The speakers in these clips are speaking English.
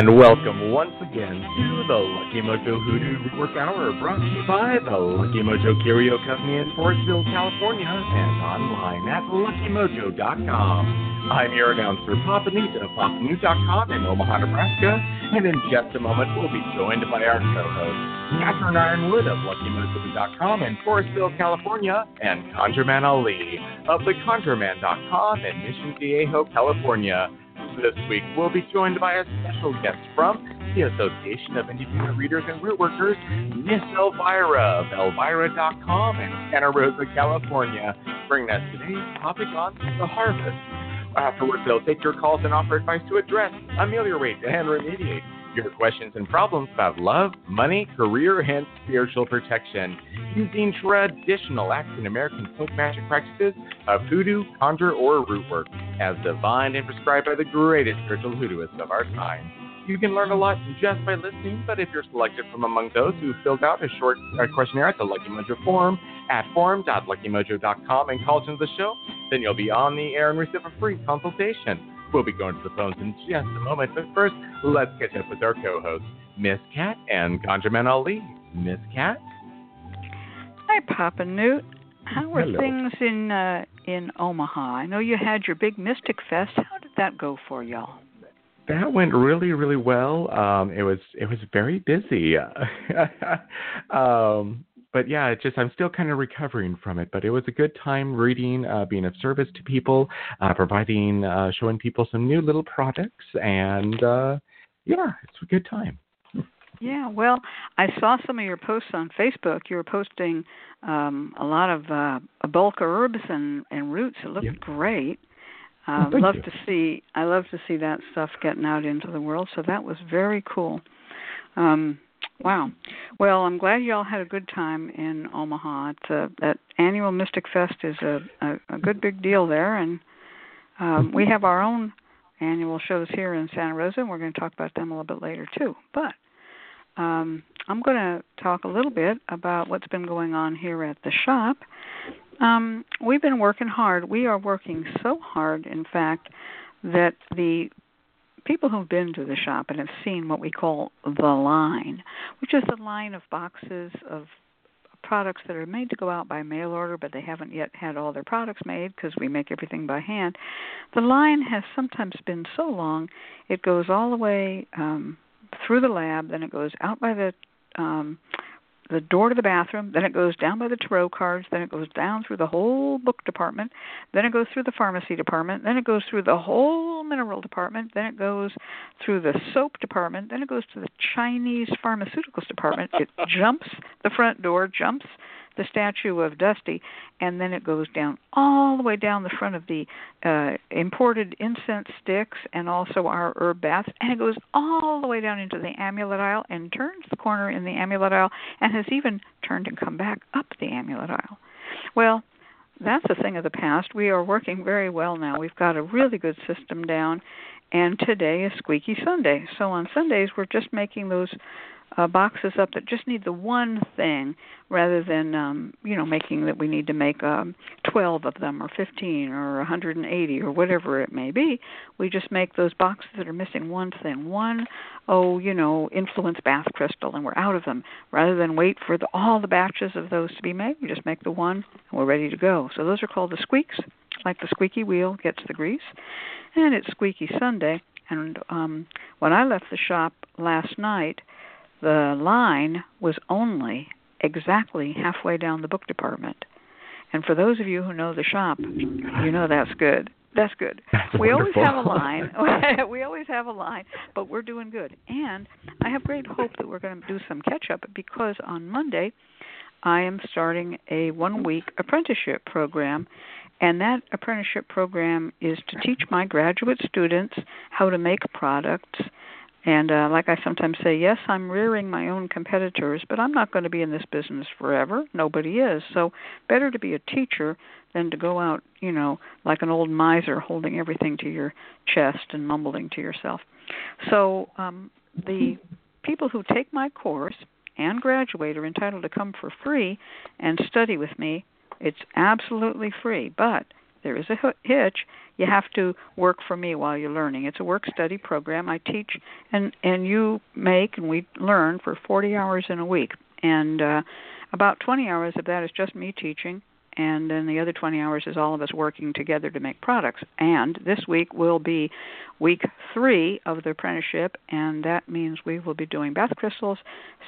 And welcome once again to the Lucky Mojo Hoodoo Rootwork Hour, brought to you by the Lucky Mojo Curio Company in Forestville, California, and online at luckymojo.com. I'm your announcer, Papa Newt of PapaNewt.com in Omaha, Nebraska, and in just a moment we'll be joined by our co-host, Catherine Yronwode of LuckyMojo.com in Forestville, California, and ConjureMan Ali of TheConjureMan.com in Mission Viejo, California. This week, we'll be joined by a special guest from the Association of Independent Readers and Root Workers, Miss Elvyra of Elvyra.com in Santa Rosa, California, bringing us today's topic on the harvest. Afterwards, they'll take your calls and offer advice to address, ameliorate, and remediate your questions and problems about love, money, career, and spiritual protection using traditional African American folk magic practices of hoodoo, conjure, or root work as divined and prescribed by the greatest spiritual hoodooists of our time. You can learn a lot just by listening, but if you're selected from among those who filled out a short uh, questionnaire at the Lucky Mojo forum at forum.luckymojo.com and called into the show, then you'll be on the air and receive a free consultation. We'll be going to the phones in just a moment, but first, let's catch up with our co-hosts, Miss Cat and ConjureMan Ali. Miss Cat? Hi, Papa Newt. How are Hello. things in uh, in Omaha? I know you had your big Mystic Fest. How did that go for y'all? That went really, really well. Um, it was it was very busy. um, but yeah, it just I'm still kind of recovering from it. But it was a good time reading, uh, being of service to people, uh, providing, uh, showing people some new little products, and uh, yeah, it's a good time. Yeah, well, I saw some of your posts on Facebook. You were posting um, a lot of uh, bulk herbs and, and roots. It looked Yeah. great. Oh, Um, love you. to see. I love to see that stuff getting out into the world. So that was very cool. Um, wow. Well, I'm glad you all had a good time in Omaha. It's a, that annual Mystic Fest is a, a, a good big deal there, and um, we have our own annual shows here in Santa Rosa, and we're going to talk about them a little bit later too. But um, I'm going to talk a little bit about what's been going on here at the shop. Um, we've been working hard. We are working so hard, in fact, that the people who've been to the shop and have seen what we call the line, which is the line of boxes of products that are made to go out by mail order, but they haven't yet had all their products made because we make everything by hand. The line has sometimes been so long, it goes all the way um, through the lab, then it goes out by the um, the door to the bathroom, then it goes down by the tarot cards, then it goes down through the whole book department, then it goes through the pharmacy department, then it goes through the whole mineral department, then it goes through the soap department, then it goes to the Chinese pharmaceuticals department. It jumps the front door, jumps the statue of Dusty, and then it goes down all the way down the front of the uh, imported incense sticks and also our herb baths, and it goes all the way down into the amulet aisle and turns the corner in the amulet aisle and has even turned and come back up the amulet aisle. Well, that's a thing of the past. We are working very well now. We've got a really good system down, and today is Squeaky Sunday. So on Sundays, we're just making those uh, boxes up that just need the one thing rather than um you know making that we need to make um 12 of them or 15 or 180 or whatever it may be. We just make those boxes that are missing one thing. One oh you know influence bath crystal and we're out of them. Rather than wait for the, all the batches of those to be made we just make the one and we're ready to go. So those are called the squeaks. Like the squeaky wheel gets the grease. And it's squeaky sunday. And um when i left the shop last night the line was only exactly halfway down the book department. And for those of you who know the shop, you know that's good. That's good. That's we always have a line. we always have a line, but we're doing good. And I have great hope that we're going to do some catch up because on Monday I am starting a one week apprenticeship program. And that apprenticeship program is to teach my graduate students how to make products and uh, like I sometimes say, yes, I'm rearing my own competitors, but I'm not going to be in this business forever. Nobody is. So better to be a teacher than to go out, you know, like an old miser holding everything to your chest and mumbling to yourself. So um, the people who take my course and graduate are entitled to come for free and study with me. It's absolutely free, but there is a hitch. You have to work for me while you're learning. It's a work study program. I teach and and you make and we learn for 40 hours in a week. And uh about 20 hours of that is just me teaching and then the other 20 hours is all of us working together to make products. And this week will be week three of the apprenticeship, and that means we will be doing bath crystals,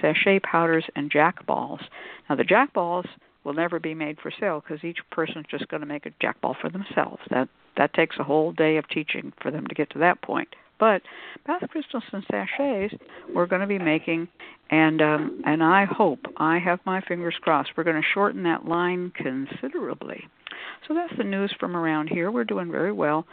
sachet powders, and jack balls. Now, the jack balls will never be made for sale because each person is just going to make a jack ball for themselves. That that takes a whole day of teaching for them to get to that point. But bath crystals and sachets we're going to be making, and um, and I hope I have my fingers crossed we're going to shorten that line considerably. So that's the news from around here. We're doing very well.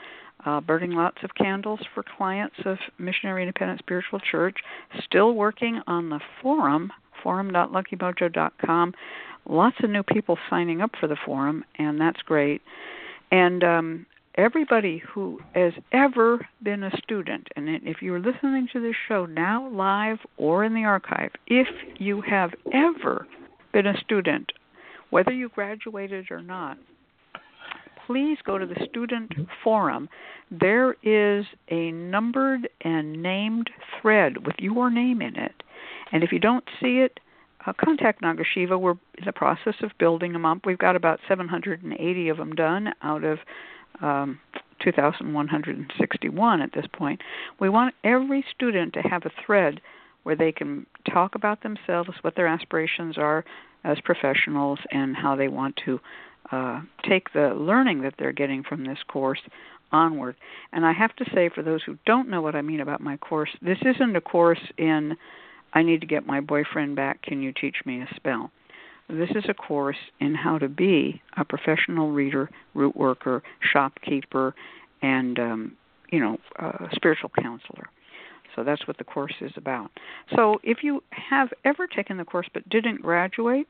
Uh, burning lots of candles for clients of Missionary Independent Spiritual Church. Still working on the forum, forum.luckymojo.com lots of new people signing up for the forum, and that's great. And um, everybody who has ever been a student, and if you're listening to this show now, live or in the archive, if you have ever been a student, whether you graduated or not, please go to the student forum. There is a numbered and named thread with your name in it. And if you don't see it, uh, contact Nagashiva. We're in the process of building them up. We've got about 780 of them done out of um, 2,161 at this point. We want every student to have a thread where they can talk about themselves, what their aspirations are as professionals, and how they want to uh, take the learning that they're getting from this course onward. And I have to say, for those who don't know what I mean about my course, this isn't a course in I need to get my boyfriend back. Can you teach me a spell? This is a course in how to be a professional reader, root worker, shopkeeper, and um, you know, a spiritual counselor. So that's what the course is about. So if you have ever taken the course but didn't graduate,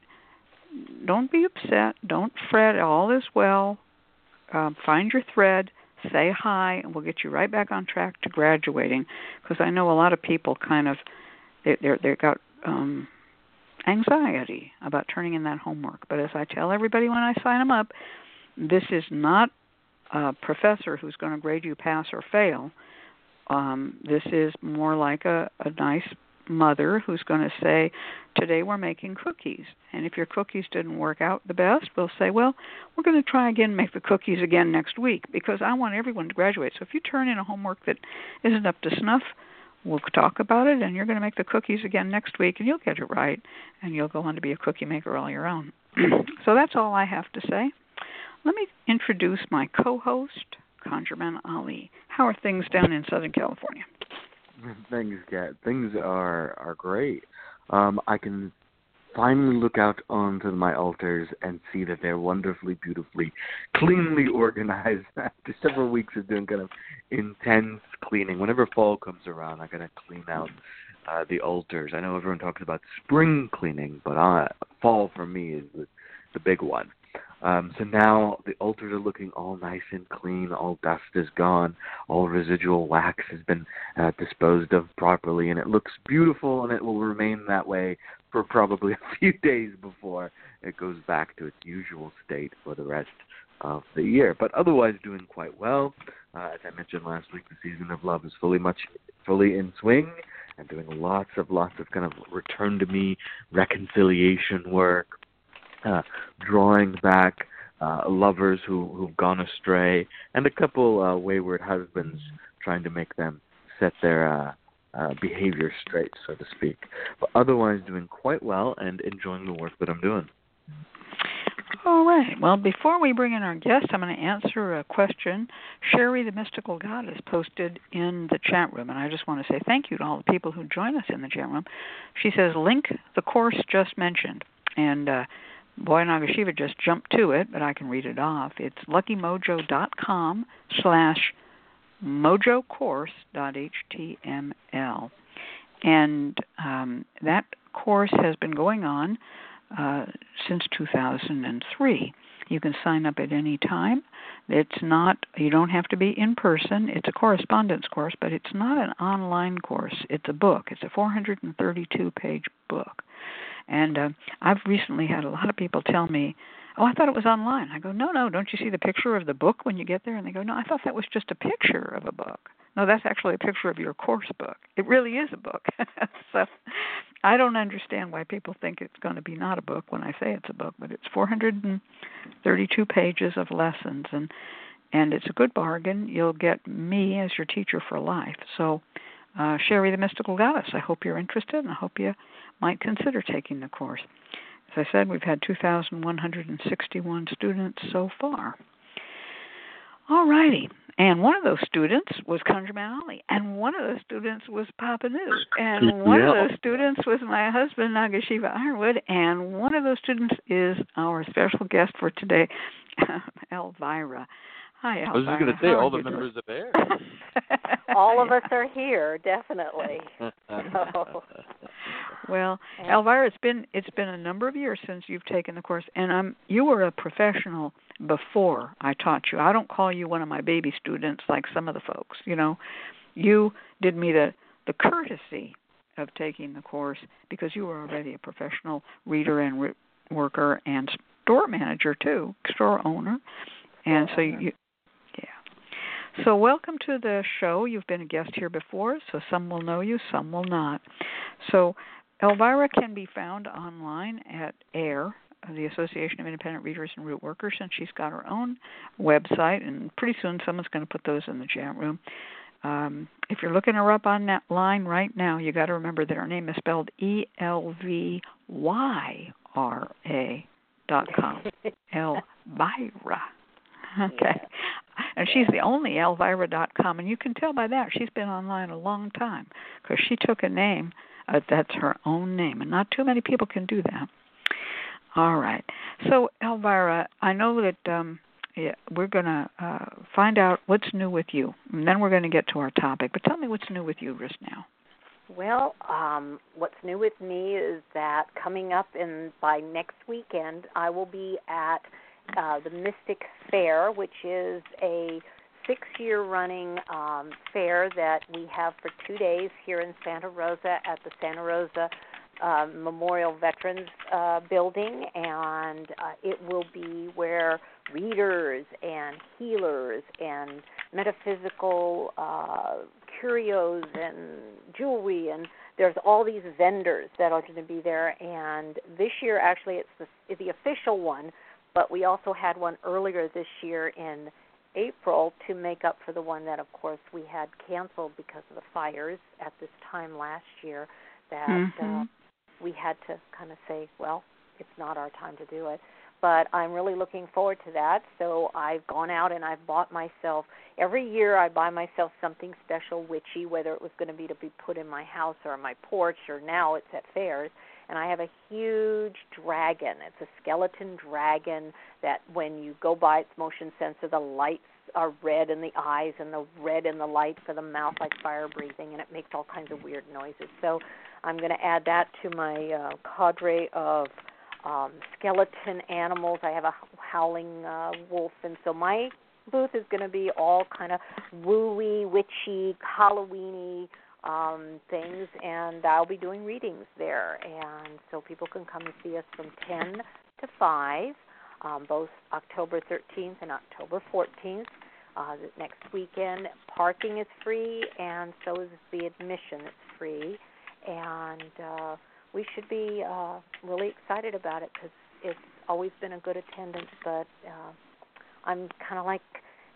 don't be upset. Don't fret. All is well. Um, find your thread. Say hi, and we'll get you right back on track to graduating. Because I know a lot of people kind of they they they got um anxiety about turning in that homework. But as I tell everybody when I sign them up, this is not a professor who's going to grade you pass or fail. Um, this is more like a, a nice mother who's going to say, Today we're making cookies. And if your cookies didn't work out the best, we'll say, Well, we're going to try again, make the cookies again next week because I want everyone to graduate. So if you turn in a homework that isn't up to snuff, we'll talk about it and you're going to make the cookies again next week and you'll get it right and you'll go on to be a cookie maker all your own. so that's all I have to say. Let me introduce my co-host, Conjureman Ali. How are things down in Southern California? Things get things are are great. Um, I can finally look out onto my altars and see that they're wonderfully, beautifully, cleanly organized after several weeks of doing kind of intense cleaning. Whenever fall comes around, I gotta clean out uh, the altars. I know everyone talks about spring cleaning, but uh, fall for me is the, the big one. Um, so now the altars are looking all nice and clean. All dust is gone. All residual wax has been uh, disposed of properly, and it looks beautiful. And it will remain that way for probably a few days before it goes back to its usual state for the rest of the year. But otherwise, doing quite well. Uh, as I mentioned last week, the season of love is fully much fully in swing, and doing lots of lots of kind of return to me reconciliation work, uh, drawing back uh, lovers who who've gone astray, and a couple uh, wayward husbands trying to make them set their uh, uh, behavior straight, so to speak. But otherwise, doing quite well and enjoying the work that I'm doing. All right. Well, before we bring in our guest, I'm going to answer a question Sherry, the mystical goddess, posted in the chat room, and I just want to say thank you to all the people who join us in the chat room. She says, "Link the course just mentioned," and uh, Boy Nagashiva just jumped to it, but I can read it off. It's luckymojo.com slash mojocourse.html. And um, that course has been going on uh, since 2003. You can sign up at any time. It's not, you don't have to be in person. It's a correspondence course, but it's not an online course. It's a book. It's a 432 page book. And uh, I've recently had a lot of people tell me, "Oh, I thought it was online." I go, "No, no, don't you see the picture of the book when you get there?" And they go, "No, I thought that was just a picture of a book." No, that's actually a picture of your course book. It really is a book. so I don't understand why people think it's going to be not a book when I say it's a book, but it's 432 pages of lessons and and it's a good bargain. You'll get me as your teacher for life. So, uh, Sherry the Mystical Goddess, I hope you're interested and I hope you might consider taking the course. As I said, we've had 2,161 students so far. All righty. And one of those students was ConjureMan Ali, and one of those students was Papa Newt, and one yeah. of those students was my husband Nagashiva Yronwode, and one of those students is our special guest for today, Elvyra. Hi, Elvyra. I was just going to say, all the you doing? members of AIR. All of us are here, definitely. So, Well, Yeah. Elvyra, it's been it's been a number of years since you've taken the course, and I'm you were a professional before I taught you. I don't call you one of my baby students like some of the folks. You know, you did me the the courtesy of taking the course because you were already a professional reader and re- worker and store manager too, store owner, and so owner. you. So welcome to the show. You've been a guest here before, so some will know you, some will not. So Elvyra can be found online at AIR, the Association of Independent Readers and Root Workers, and she's got her own website. And pretty soon, someone's going to put those in the chat room. Um, if you're looking her up on that line right now, you got to remember that her name is spelled E L V Y R A dot com. Elvyra. Okay. And she's the only Elvyra.com, and you can tell by that she's been online a long time because she took a name uh, that's her own name, and not too many people can do that. All right. So, Elvyra, I know that um, yeah, we're going to uh, find out what's new with you, and then we're going to get to our topic. But tell me what's new with you just now. well, um, what's new with me is that coming up in by next weekend, I will be at uh, the Mystic Fair, which is a six-year running um, fair that we have for two days here in Santa Rosa at the Santa Rosa uh, Memorial Veterans uh, Building, and uh, it will be where readers and healers and metaphysical uh, curios and jewelry and there's all these vendors that are going to be there. And this year actually it's the, the official one but we also had one earlier this year in April to make up for the one that of course we had canceled because of the fires at this time last year that uh, Mhm. we had to kind of say, well, it's not our time to do it. But I'm really looking forward to that. So I've gone out and I've bought myself every year I buy myself something special witchy, whether it was going to be to be put in my house or on my porch or now it's at fairs. And I have a huge dragon. It's a skeleton dragon that when you go by its motion sensor the lights are red in the eyes and the red in the light for the mouth like fire breathing and it makes all kinds of weird noises. So I'm going to add that to my uh, cadre of um, skeleton animals. I have a howling uh, wolf, and so my booth is going to be all kind of wooey, witchy, Halloweeny um, things, and I'll be doing readings there, and so people can come and see us from 10 to 5, um, both October 13th and October 14th. Uh, next weekend, parking is free, and so is the admission. It's free, and uh, we should be uh, really excited about it because it's always been a good attendance. But uh, I'm kind of like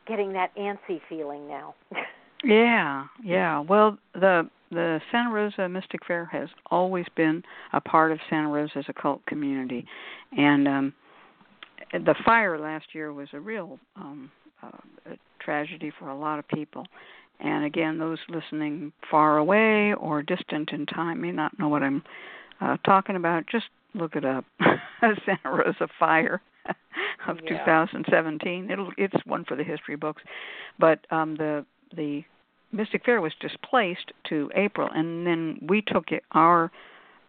getting that antsy feeling now. Yeah, yeah. Well, the the Santa Rosa Mystic Fair has always been a part of Santa Rosa as a cult community, and um, the fire last year was a real um, uh, a tragedy for a lot of people. And again, those listening far away or distant in time may not know what I'm uh, talking about. Just look it up. Santa Rosa fire of Yeah. 2017. It'll it's one for the history books, but um, the the Mystic Fair was displaced to April, and then we took it, our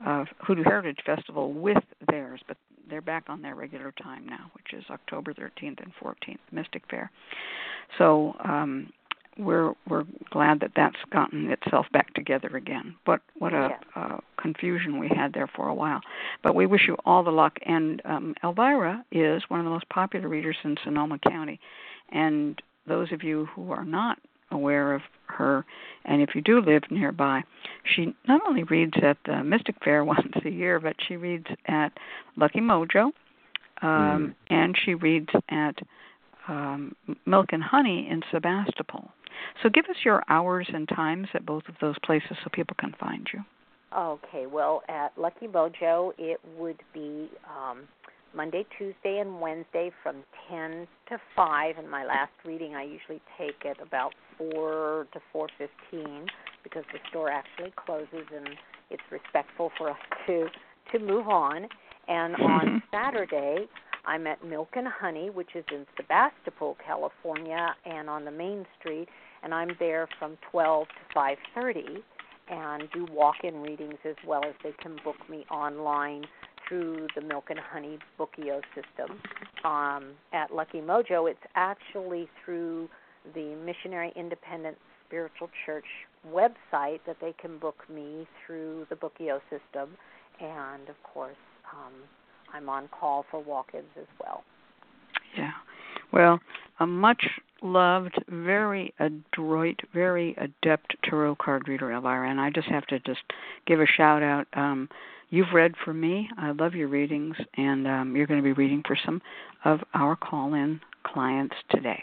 uh, Hoodoo Heritage Festival with theirs, but they're back on their regular time now, which is October 13th and 14th, Mystic Fair. So um, we're we're glad that that's gotten itself back together again. But what a Yes. uh, confusion we had there for a while. But we wish you all the luck. And um, Elvyra is one of the most popular readers in Sonoma County. And those of you who are not aware of her, and if you do live nearby, she not only reads at the Mystic Fair once a year, but she reads at Lucky Mojo, um, and she reads at um, Milk and Honey in Sebastopol. So give us your hours and times at both of those places so people can find you. Okay, well, at Lucky Mojo, it would be um, Monday, Tuesday, and Wednesday from 10 to 5. And my last reading I usually take it about 4 to 4:15 because the store actually closes and it's respectful for us to to move on. And on. Saturday, I'm at Milk and Honey, which is in Sebastopol, California, and on the main street, and I'm there from 12 to 5:30 and do walk-in readings as well as they can book me online through the Milk and Honey Bookio system. Um, at Lucky Mojo, it's actually through the Missionary Independent Spiritual Church website that they can book me through the Bookio system, and of course, um, I'm on call for walk-ins as well. Yeah. Well, a much loved, very adroit, very adept tarot card reader, Elvyra, and I just have to just give a shout out. Um, you've read for me. I love your readings, and um, you're going to be reading for some of our call-in clients today.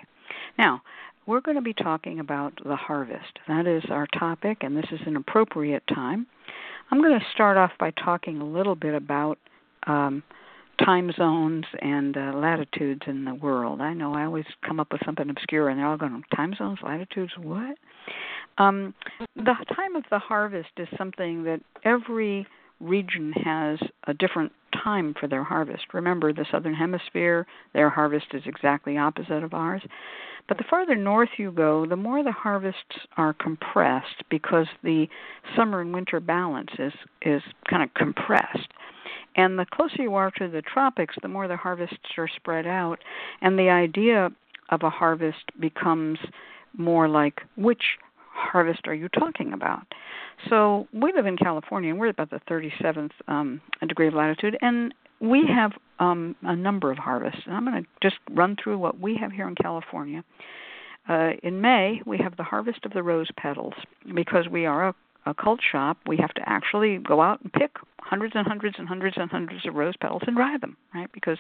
Now, we're going to be talking about the harvest. That is our topic, and this is an appropriate time. I'm going to start off by talking a little bit about um, time zones and uh, latitudes in the world. I know I always come up with something obscure, and they're all going, time zones, latitudes, what? Um, the time of the harvest is something that every region has a different time for their harvest. Remember, the southern hemisphere, their harvest is exactly opposite of ours. But the farther north you go, the more the harvests are compressed because the summer and winter balance is is kind of compressed. And the closer you are to the tropics, the more the harvests are spread out. And the idea of a harvest becomes more like which harvest are you talking about? So we live in California, and we're about the 37th um, degree of latitude, and we have um, a number of harvests. And I'm going to just run through what we have here in California. Uh, in May, we have the harvest of the rose petals because we are a a cult shop, we have to actually go out and pick hundreds and hundreds and hundreds and hundreds of rose petals and dry them, right? Because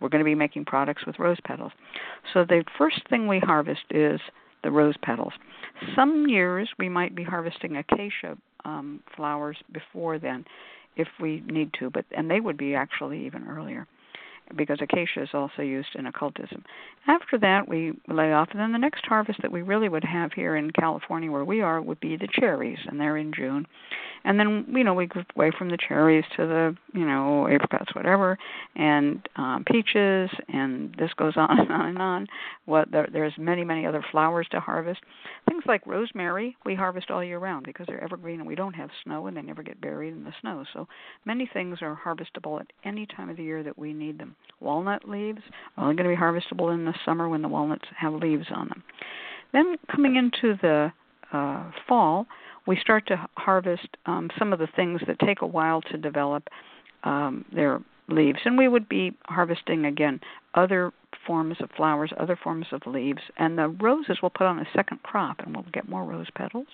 we're going to be making products with rose petals. So the first thing we harvest is the rose petals. Some years we might be harvesting acacia um, flowers before then, if we need to, but and they would be actually even earlier because acacia is also used in occultism. After that, we lay off, and then the next harvest that we really would have here in California, where we are, would be the cherries, and they're in June. And then you know we go away from the cherries to the you know apricots, whatever, and um, peaches, and this goes on and on and on. What there, there's many many other flowers to harvest. Things like rosemary we harvest all year round because they're evergreen and we don't have snow and they never get buried in the snow. So many things are harvestable at any time of the year that we need them. Walnut leaves are only going to be harvestable in the summer when the walnuts have leaves on them. Then coming into the uh, fall, we start to harvest um, some of the things that take a while to develop um, their leaves, and we would be harvesting again other forms of flowers, other forms of leaves, and the roses will put on a second crop, and we'll get more rose petals.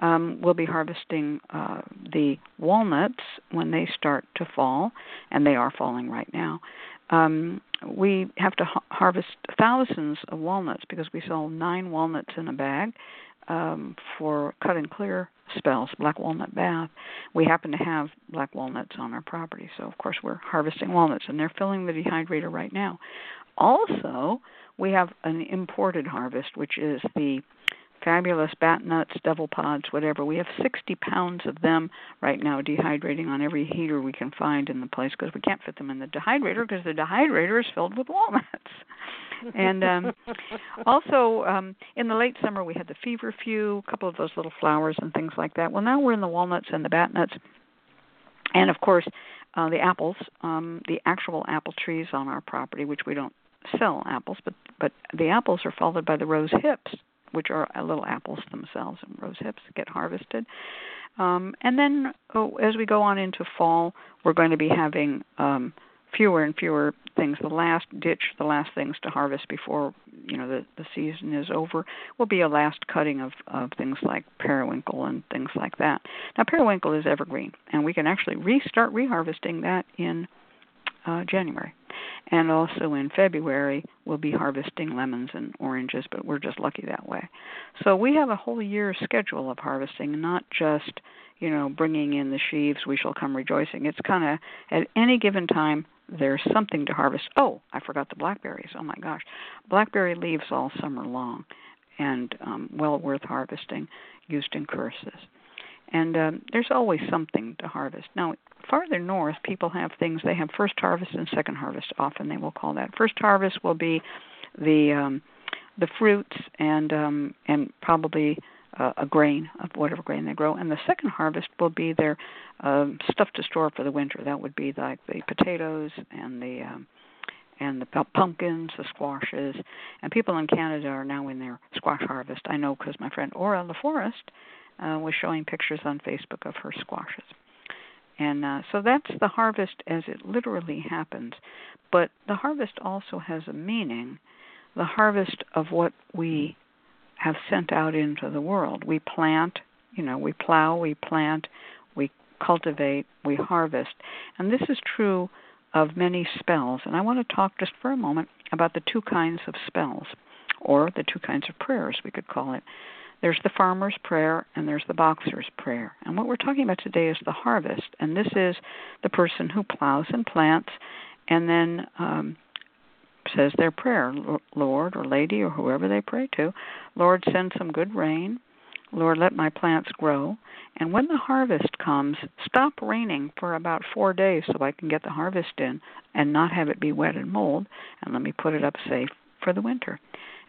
Um, we'll be harvesting uh, the walnuts when they start to fall, and they are falling right now. Um, we have to ha- harvest thousands of walnuts because we sell nine walnuts in a bag um, for cut and clear spells, black walnut bath. We happen to have black walnuts on our property, so of course we're harvesting walnuts, and they're filling the dehydrator right now. Also, we have an imported harvest, which is the fabulous bat nuts, devil pods, whatever. We have 60 pounds of them right now dehydrating on every heater we can find in the place because we can't fit them in the dehydrator because the dehydrator is filled with walnuts. and um also um in the late summer we had the feverfew, a couple of those little flowers and things like that. Well, now we're in the walnuts and the bat nuts. And of course, uh the apples, um the actual apple trees on our property which we don't sell apples, but but the apples are followed by the rose hips which are little apples themselves and rose hips, get harvested. Um, and then oh, as we go on into fall, we're going to be having um, fewer and fewer things. The last ditch, the last things to harvest before you know the the season is over, will be a last cutting of of things like periwinkle and things like that. Now periwinkle is evergreen, and we can actually restart reharvesting that in uh, January. And also in February, we'll be harvesting lemons and oranges, but we're just lucky that way. So we have a whole year schedule of harvesting, not just, you know, bringing in the sheaves, we shall come rejoicing. It's kind of at any given time, there's something to harvest. Oh, I forgot the blackberries. Oh my gosh. Blackberry leaves all summer long and um, well worth harvesting, used in curses. And um, there's always something to harvest. Now, farther north, people have things. They have first harvest and second harvest. Often they will call that first harvest will be the um, the fruits and um, and probably uh, a grain of whatever grain they grow, and the second harvest will be their um, stuff to store for the winter. That would be like the potatoes and the um, and the pumpkins, the squashes, and people in Canada are now in their squash harvest. I know because my friend Aura LaForest uh, was showing pictures on Facebook of her squashes. And uh, so that's the harvest as it literally happens. But the harvest also has a meaning the harvest of what we have sent out into the world. We plant, you know, we plow, we plant, we cultivate, we harvest. And this is true of many spells. And I want to talk just for a moment about the two kinds of spells, or the two kinds of prayers, we could call it. There's the farmer's prayer and there's the boxer's prayer. And what we're talking about today is the harvest. And this is the person who plows and plants and then um, says their prayer Lord or Lady or whoever they pray to, Lord, send some good rain. Lord, let my plants grow. And when the harvest comes, stop raining for about four days so I can get the harvest in and not have it be wet and mold, and let me put it up safe for the winter.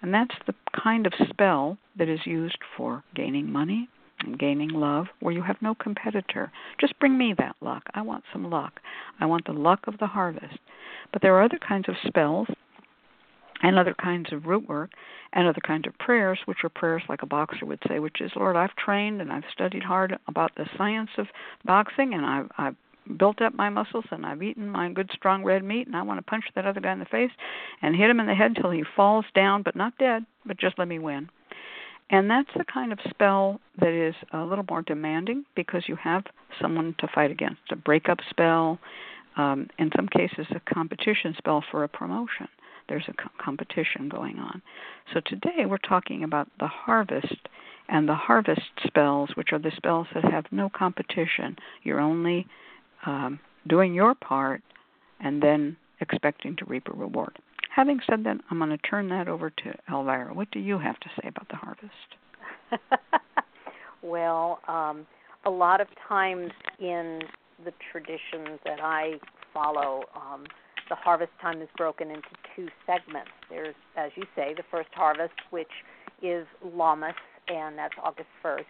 And that's the kind of spell that is used for gaining money and gaining love where you have no competitor. Just bring me that luck. I want some luck. I want the luck of the harvest. But there are other kinds of spells and other kinds of root work and other kinds of prayers, which are prayers like a boxer would say, which is, Lord, I've trained and I've studied hard about the science of boxing and I've, I've built up my muscles and I've eaten my good strong red meat and I want to punch that other guy in the face and hit him in the head until he falls down, but not dead, but just let me win. And that's the kind of spell that is a little more demanding because you have someone to fight against. A breakup spell, um, in some cases, a competition spell for a promotion. There's a co- competition going on. So today we're talking about the harvest and the harvest spells, which are the spells that have no competition. You're only um, doing your part and then expecting to reap a reward. Having said that, I'm going to turn that over to Elvyra. What do you have to say about the harvest? well, um, a lot of times in the traditions that I follow, um, the harvest time is broken into two segments. There's, as you say, the first harvest, which is Lammas, and that's August 1st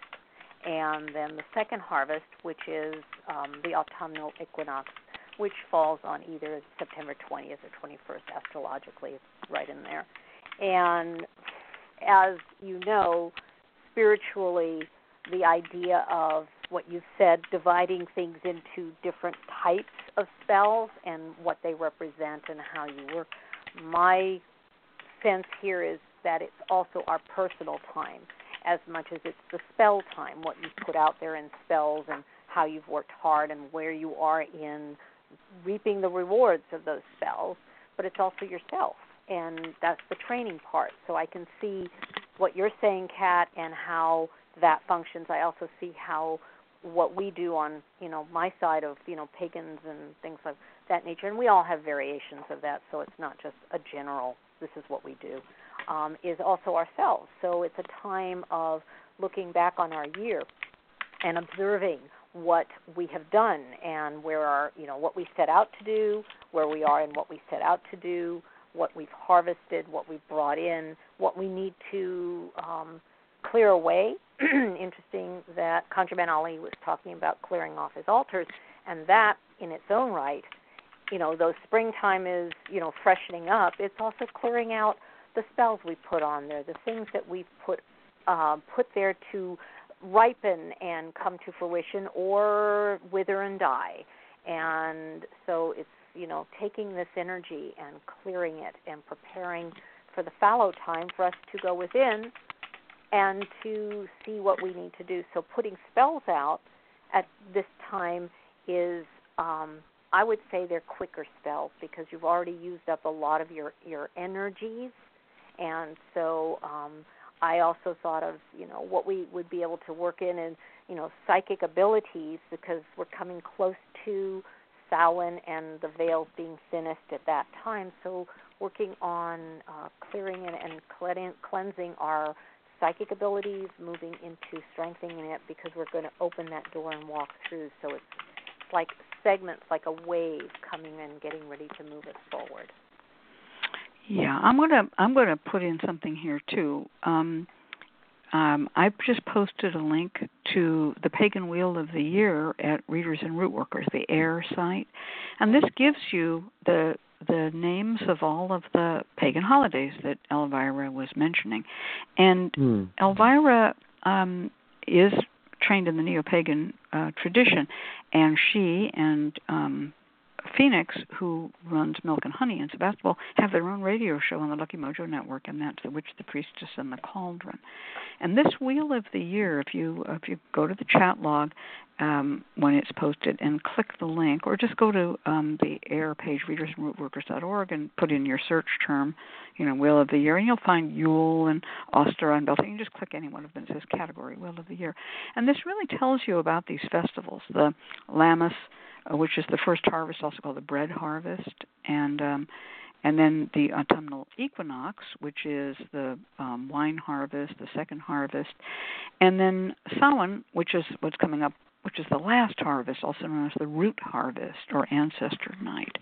and then the second harvest, which is um, the autumnal equinox, which falls on either September 20th or 21st astrologically. It's right in there. And as you know, spiritually, the idea of what you said, dividing things into different types of spells and what they represent and how you work. My sense here is that it's also our personal time as much as it's the spell time, what you've put out there in spells and how you've worked hard and where you are in reaping the rewards of those spells, but it's also yourself. And that's the training part. So I can see what you're saying, Cat, and how that functions. I also see how what we do on, you know, my side of, you know, pagans and things of that nature. And we all have variations of that, so it's not just a general, this is what we do um, is also ourselves. So it's a time of looking back on our year and observing what we have done and where our you know what we set out to do, where we are and what we set out to do, what we've harvested, what we've brought in, what we need to um, clear away. Interesting that ConjureMan Ali was talking about clearing off his altars, and that in its own right, you know, though springtime is you know freshening up, it's also clearing out the spells we put on there, the things that we've put uh, put there to ripen and come to fruition or wither and die. And so it's, you know, taking this energy and clearing it and preparing for the fallow time for us to go within and to see what we need to do. So putting spells out at this time is um I would say they're quicker spells because you've already used up a lot of your your energies and so um I also thought of you know what we would be able to work in and you know psychic abilities because we're coming close to Samhain and the veils being thinnest at that time. So working on uh, clearing and, and cleansing our psychic abilities, moving into strengthening it because we're going to open that door and walk through. So it's, it's like segments, like a wave coming and getting ready to move us forward. Yeah, I'm gonna I'm gonna put in something here too. Um, um, I just posted a link to the Pagan Wheel of the Year at Readers and Rootworkers, the AIR site, and this gives you the the names of all of the pagan holidays that Elvyra was mentioning, and mm. Elvyra um, is trained in the neo-pagan uh, tradition, and she and um, Phoenix, who runs Milk and Honey in Sebastopol, have their own radio show on the Lucky Mojo Network, and that's The Witch, the Priestess, and the Cauldron. And this Wheel of the Year, if you if you go to the chat log um, when it's posted and click the link, or just go to um, the AIRR page, readersandrootworkers.org, and put in your search term, you know, Wheel of the Year, and you'll find Yule and Ostara and Beltane. You just click any one of them. It says category Wheel of the Year, and this really tells you about these festivals, the Lammas which is the first harvest, also called the bread harvest, and um, and then the autumnal equinox, which is the um, wine harvest, the second harvest, and then Samhain, which is what's coming up, which is the last harvest, also known as the root harvest or ancestor night.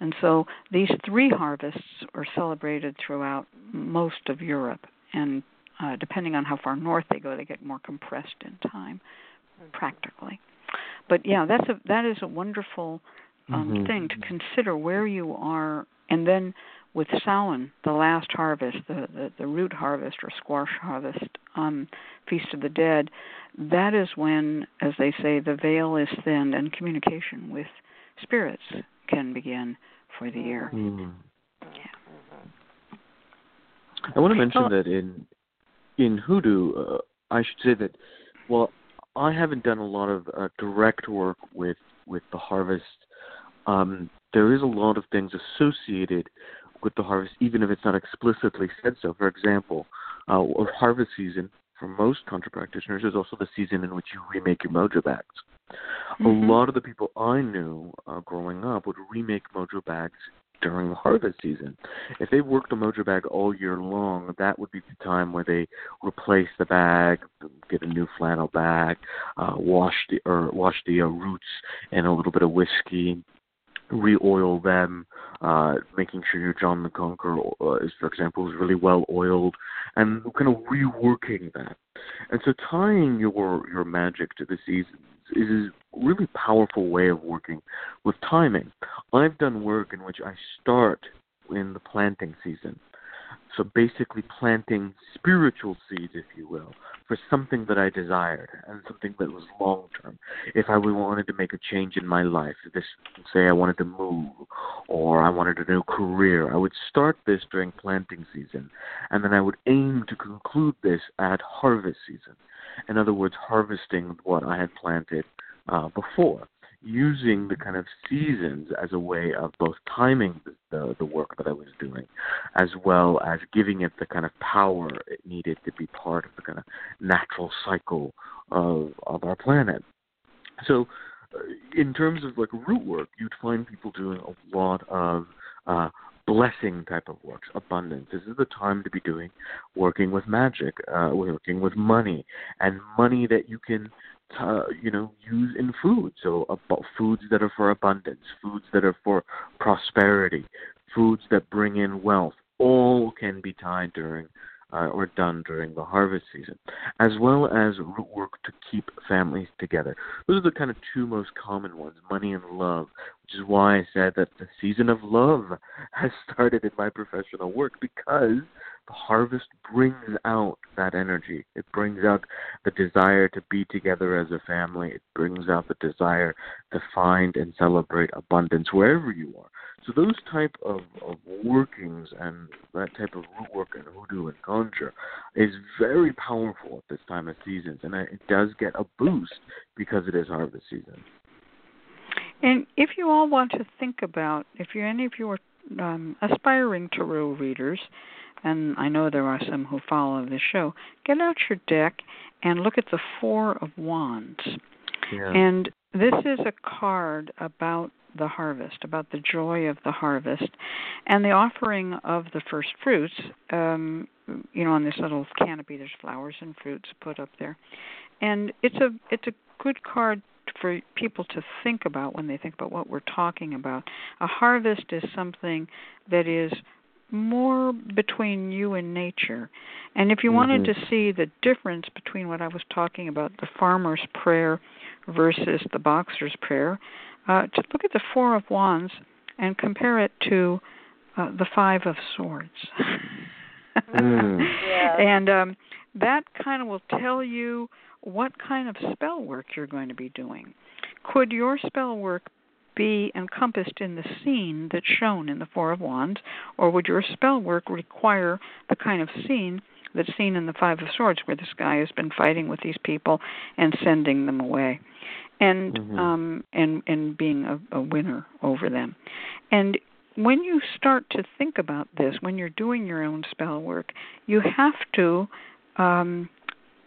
And so these three harvests are celebrated throughout most of Europe, and uh, depending on how far north they go, they get more compressed in time, mm-hmm. practically but yeah, that's a that is a wonderful um, mm-hmm. thing to consider where you are, and then with Samhain, the last harvest, the, the the root harvest or squash harvest, um, Feast of the Dead, that is when, as they say, the veil is thinned and communication with spirits can begin for the year. Mm-hmm. Yeah. I want to mention that in in hoodoo, uh, I should say that well, I haven't done a lot of uh, direct work with with the harvest. Um, there is a lot of things associated with the harvest, even if it's not explicitly said so. For example, uh, harvest season for most tantra practitioners is also the season in which you remake your mojo bags. Mm-hmm. A lot of the people I knew uh, growing up would remake mojo bags during the harvest season. If they worked a mojo bag all year long, that would be the time where they replace the bag, get a new flannel bag, uh, wash the or wash the uh, roots in a little bit of whiskey, re-oil them, uh, making sure your John the Conqueror, uh, is, for example, is really well oiled, and kind of reworking that. And so tying your your magic to the seasons is a really powerful way of working with timing. I've done work in which I start in the planting season. So basically planting spiritual seeds, if you will, for something that I desired and something that was long term. If I wanted to make a change in my life, this say I wanted to move or I wanted a new career, I would start this during planting season and then I would aim to conclude this at harvest season. In other words, harvesting what I had planted uh, before, using the kind of seasons as a way of both timing the, the, work that I was doing, as well as giving it the kind of power it needed to be part of the kind of natural cycle of of our planet. So, uh, in terms of like root work, you'd find people doing a lot of uh, blessing type of works, abundance. This is the time to be doing working with magic, uh, working with money, and money that you can, uh, you know, use in food. So about foods that are for abundance, foods that are for prosperity, foods that bring in wealth. All can be tied during uh, or done during the harvest season, as well as root work to keep families together. Those are the kind of two most common ones money and love, which is why I said that the season of love has started in my professional work because the harvest brings out that energy. It brings out the desire to be together as a family. It brings out the desire to find and celebrate abundance wherever you are. So those type of, of workings and that type of root work and hoodoo and conjure is very powerful at this time of seasons, and it does get a boost because it is harvest season. And if you all want to think about, if you any of you are um, aspiring tarot readers, and I know there are some who follow the show, get out your deck and look at the Four of Wands. Yeah. And this is a card about the harvest, about the joy of the harvest, and the offering of the first fruits. Um, you know, on this little canopy, there's flowers and fruits put up there, and it's a it's a good card for people to think about when they think about what we're talking about. A harvest is something that is more between you and nature. And if you mm-hmm. wanted to see the difference between what I was talking about, the farmer's prayer versus the boxer's prayer, uh, just look at the Four of Wands and compare it to uh, the Five of Swords. mm. yeah. And um, that kind of will tell you what kind of spell work you're going to be doing. Could your spell work be encompassed in the scene that's shown in the Four of Wands, or would your spell work require the kind of scene that's seen in the Five of Swords, where this guy has been fighting with these people and sending them away, and mm-hmm. um, and and being a, a winner over them, and when you start to think about this, when you're doing your own spell work, you have to um,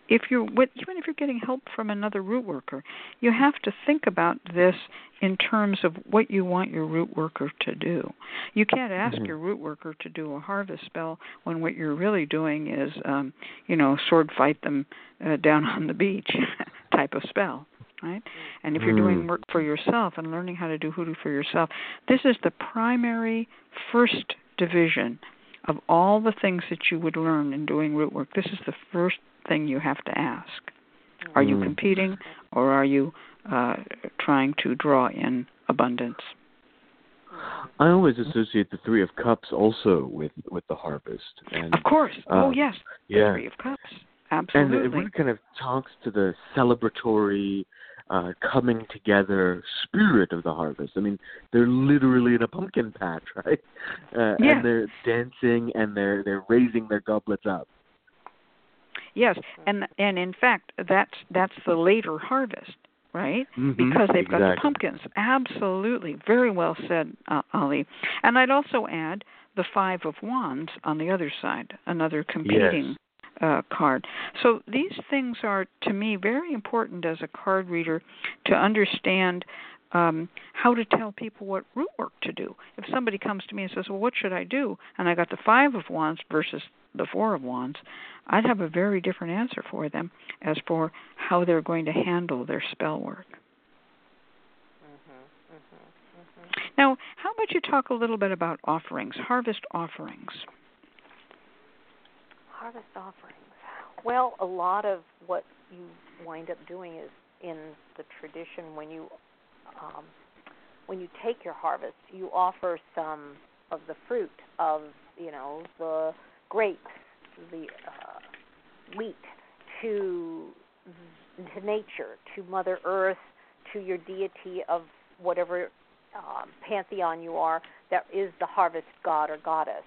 if you're even if you're getting help from another root worker, you have to think about this in terms of what you want your root worker to do. You can't ask mm-hmm. your root worker to do a harvest spell when what you're really doing is, um, you know, sword fight them uh, down on the beach type of spell right? And if you're doing mm. work for yourself and learning how to do hoodoo for yourself, this is the primary first division of all the things that you would learn in doing root work. This is the first thing you have to ask. Are you Mm. competing or are you uh, trying to draw in abundance? I always associate the Three of Cups also with with the harvest. And, Of course. oh yes. yeah. Three of Cups. Absolutely. And it really kind of talks to the celebratory, uh, coming together spirit of the harvest. I mean, they're literally in a pumpkin patch, right? Uh, Yeah. And they're dancing and they're they're raising their goblets up. Yes, and and in fact, that's that's the later harvest, right? Mhm, Because they've got the pumpkins. Absolutely, very well said, uh, Ali. And I'd also add the five of wands on the other side, another competing uh, card. So these things are, to me, very important as a card reader to understand um, how to tell people what root work to do. If somebody comes to me and says, "Well, what should I do?" and I got the five of wands versus the four of wands, I'd have a very different answer for them as for how they're going to handle their spell work. Mhm. Mhm. Mhm. Now, how about you talk a little bit about offerings, harvest offerings? Harvest offerings. Well, a lot of what you wind up doing is in the tradition when you um, when you take your harvest, you offer some of the fruit of you know the grapes, the uh, wheat to to nature, to Mother Earth, to your deity of whatever um, pantheon you are that is the harvest god or goddess,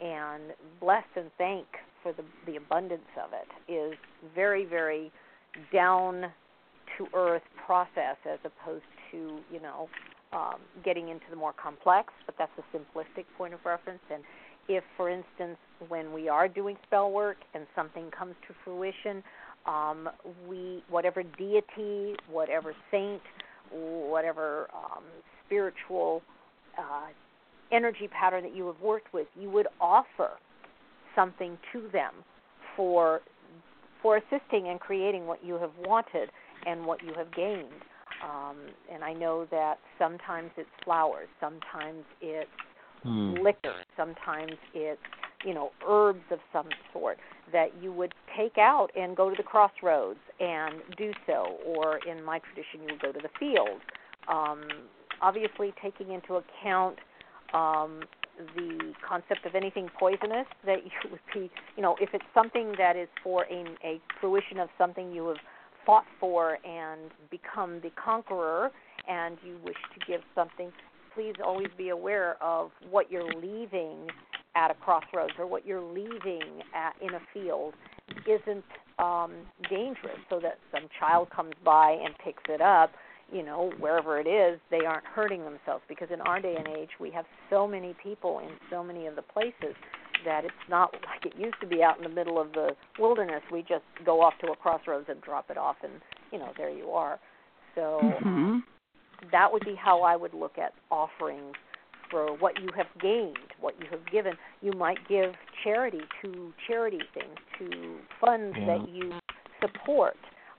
and bless and thank for the the abundance of it is very very down to earth process as opposed to you know um, getting into the more complex. But that's a simplistic point of reference. And if, for instance, when we are doing spell work and something comes to fruition, um, we whatever deity, whatever saint, whatever um, spiritual uh, energy pattern that you have worked with, you would offer something to them for for assisting and creating what you have wanted and what you have gained. Um, and I know that sometimes it's flowers, sometimes it's Hmm. liquor, sometimes it's you know herbs of some sort that you would take out and go to the crossroads and do so, or in my tradition, you would go to the field. Um, obviously, taking into account um, the concept of anything poisonous that you would be, you know, if it's something that is for a, a fruition of something you have fought for and become the conqueror, and you wish to give something, please always be aware of what you're leaving at a crossroads or what you're leaving at, in a field isn't um, dangerous, so that some child comes by and picks it up you know, wherever it is, they aren't hurting themselves. Because in our day and age, we have so many people in so many of the places that it's not like it used to be out in the middle of the wilderness. We just go off to a crossroads and drop it off, and you know, there you are. So mm-hmm. That would be how I would look at offerings for what you have gained, what you have given. You might give charity to charity things, to funds yeah. that you support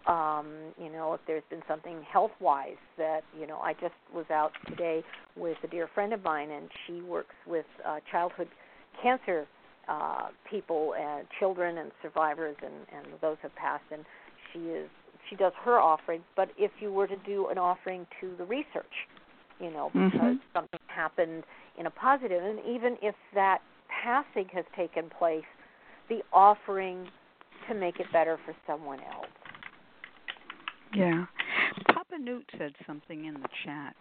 um, you know, if there's been something health wise that, you know, I just was out today with a dear friend of mine and she works with uh, childhood cancer uh, people and children and survivors and, and those have passed and she is she does her offering, but if you were to do an offering to the research, you know, because mm-hmm. something happened in a positive and even if that passing has taken place, the offering to make it better for someone else yeah. Papa Newt said something in the chat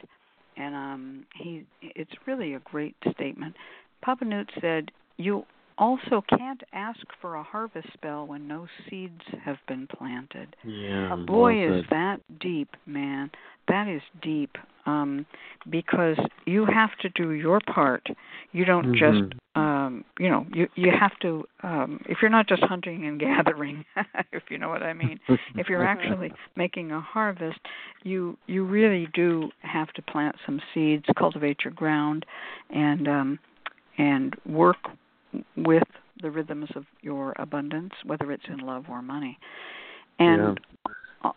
and um he it's really a great statement. Papa Newt said you also can't ask for a harvest spell when no seeds have been planted. Yeah. Uh, boy is that deep, man. That is deep. Um because you have to do your part. You don't mm-hmm. just um you know, you you have to um if you're not just hunting and gathering, if you know what I mean. if you're actually making a harvest, you you really do have to plant some seeds, cultivate your ground and um and work with the rhythms of your abundance, whether it's in love or money. And yeah.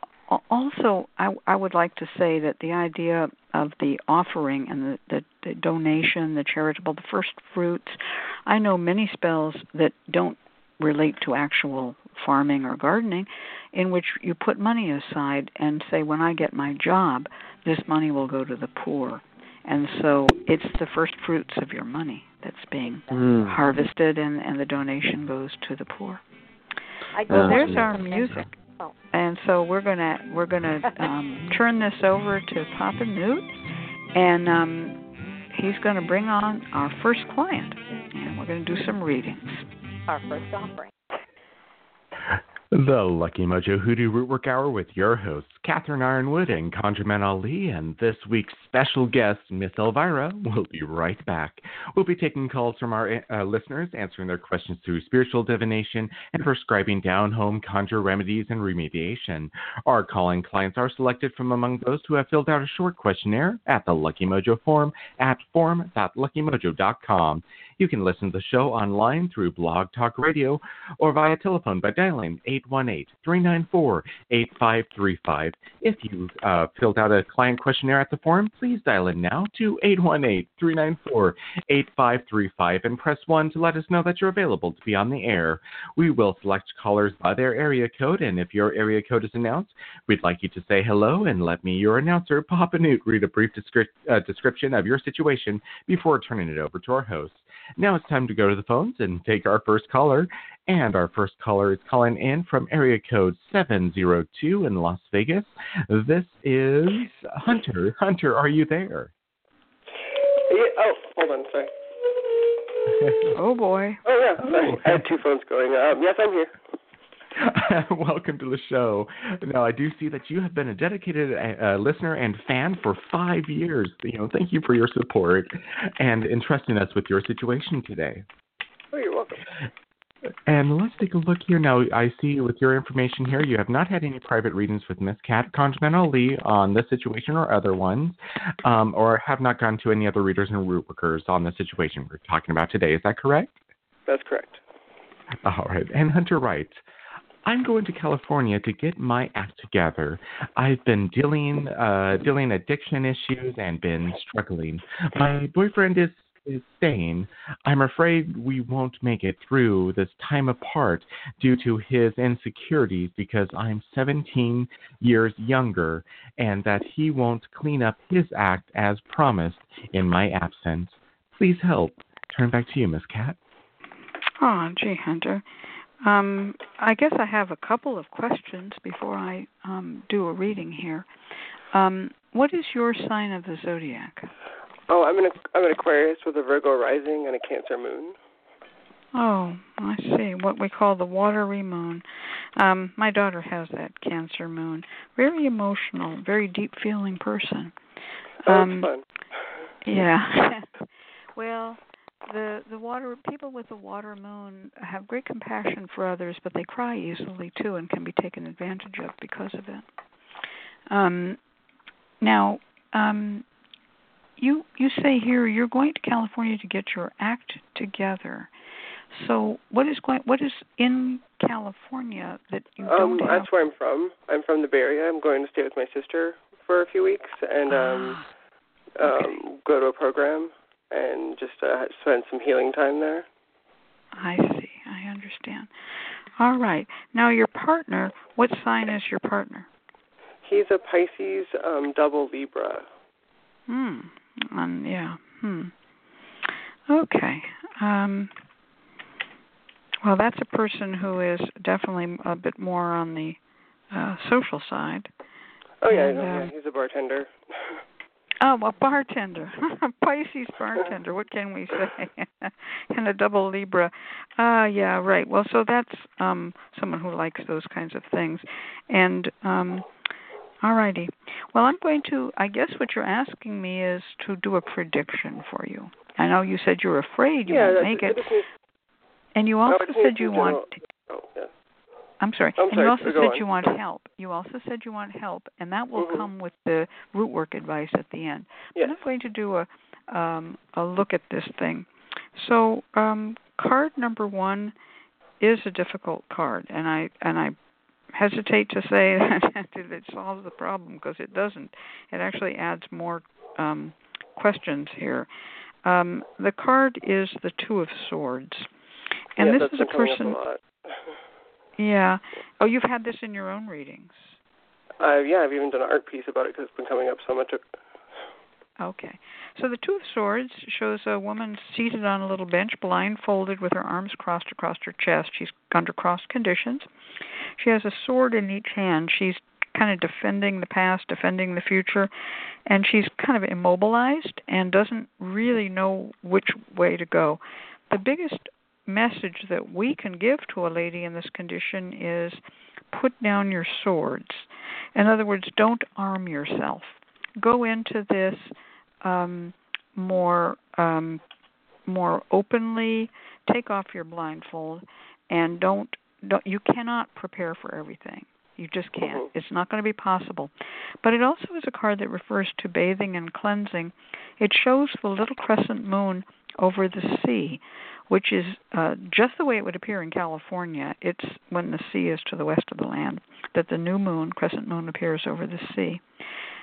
also, I, I would like to say that the idea of the offering and the, the, the donation, the charitable, the first fruits, I know many spells that don't relate to actual farming or gardening, in which you put money aside and say, when I get my job, this money will go to the poor. And so it's the first fruits of your money that's being mm. harvested, and, and the donation goes to the poor. I well, there's our music, oh. and so we're gonna we're gonna um, turn this over to Papa Newt, and um, he's gonna bring on our first client, and we're gonna do some readings. Our first offering. The Lucky Mojo Hoodoo Rootwork Hour with your hosts, Catherine Yronwode and ConjureMan Ali, and this week's special guest, Miss Elvyra, will be right back. We'll be taking calls from our uh, listeners, answering their questions through spiritual divination, and prescribing down home conjure remedies and remediation. Our calling clients are selected from among those who have filled out a short questionnaire at the Lucky Mojo Forum at forum.luckymojo.com. You can listen to the show online through Blog Talk Radio or via telephone by dialing 818 394 8535. If you uh, filled out a client questionnaire at the forum, please dial in now to 818 394 8535 and press 1 to let us know that you're available to be on the air. We will select callers by their area code, and if your area code is announced, we'd like you to say hello and let me, your announcer, Papa Newt, read a brief descri- uh, description of your situation before turning it over to our host. Now it's time to go to the phones and take our first caller. And our first caller is calling in from area code 702 in Las Vegas. This is Hunter. Hunter, are you there? Yeah, oh, hold on, sorry. oh boy. Oh yeah, sorry. I had two phones going. Um, yes, I'm here. Welcome to the show. Now, I do see that you have been a dedicated uh, listener and fan for five years. You know, thank you for your support and entrusting us with your situation today. Oh, you're welcome. And let's take a look here. Now, I see with your information here, you have not had any private readings with Miss Cat ConjureMan Ali on this situation or other ones, um, or have not gone to any other readers and root workers on the situation we're talking about today. Is that correct? That's correct. All right. And Hunter writes, I'm going to California to get my act together. I've been dealing uh, dealing addiction issues and been struggling. My boyfriend is is saying, I'm afraid we won't make it through this time apart due to his insecurities because I'm 17 years younger and that he won't clean up his act as promised in my absence. Please help. turn back to you, Miss Cat. Oh, gee, Hunter. Um, I guess I have a couple of questions before I um, do a reading here. Um, what is your sign of the zodiac? Oh, I'm an I'm an Aquarius with a Virgo rising and a Cancer moon. Oh, I see. What we call the watery moon. Um, my daughter has that Cancer moon. Very emotional, very deep feeling person. Oh, Um, fun. Yeah. well, the the water people with the water moon have great compassion for others, but they cry easily too and can be taken advantage of because of it. Um now, um you you say here you're going to California to get your act together. So what is going what is in California that you Um, don't have that's where I'm from. I'm from the Bay Area. I'm going to stay with my sister for a few weeks and um Ah, okay. um go to a program and just uh, spend some healing time there. I see. I understand. All right. Now your partner, what sign is your partner? He's a Pisces um double Libra. Hmm. Um, yeah. Hmm. Okay. Um well that's a person who is definitely a bit more on the uh social side. Oh yeah, And, yeah, um, he's a bartender. Oh, a bartender. Pisces bartender, what can we say? and a double Libra. Ah, uh, yeah, right. Well, so that's um someone who likes those kinds of things. And um all righty. Well, I'm going to I guess what you're asking me is to do a prediction for you. I know you said you're afraid you yeah, won't make it. And you also it just needs said you want general- Oh, yeah. I'm sorry. I'm and sorry, you also go said on. you want help. You also said you want help, and that will Mhm. come with the root work advice at the end. Yes. I'm going to do a um, a look at this thing. So, um, card number one is a difficult card, and I and I hesitate to say that it solves the problem because it doesn't. It actually adds more um, questions here. Um, the card is the Two of Swords, and yeah, this is a been coming up person. a. Yeah. Oh, you've had this in your own readings. Uh, yeah, I've even done an art piece about it because it's been coming up so much. Okay. So the Two of Swords shows a woman seated on a little bench, blindfolded with her arms crossed across her chest. She's under cross conditions. She has a sword in each hand. She's kind of defending the past, defending the future, and she's kind of immobilized and doesn't really know which way to go. The biggest message that we can give to a lady in this condition is put down your swords. In other words, don't arm yourself. Go into this um, more um, more openly. Take off your blindfold, and don't don't. You cannot prepare for everything. You just can't. Mhm. It's not going to be possible. But it also is a card that refers to bathing and cleansing. It shows the little crescent moon over the sea, which is uh, just the way it would appear in California. It's when the sea is to the west of the land that the new moon, crescent moon, appears over the sea.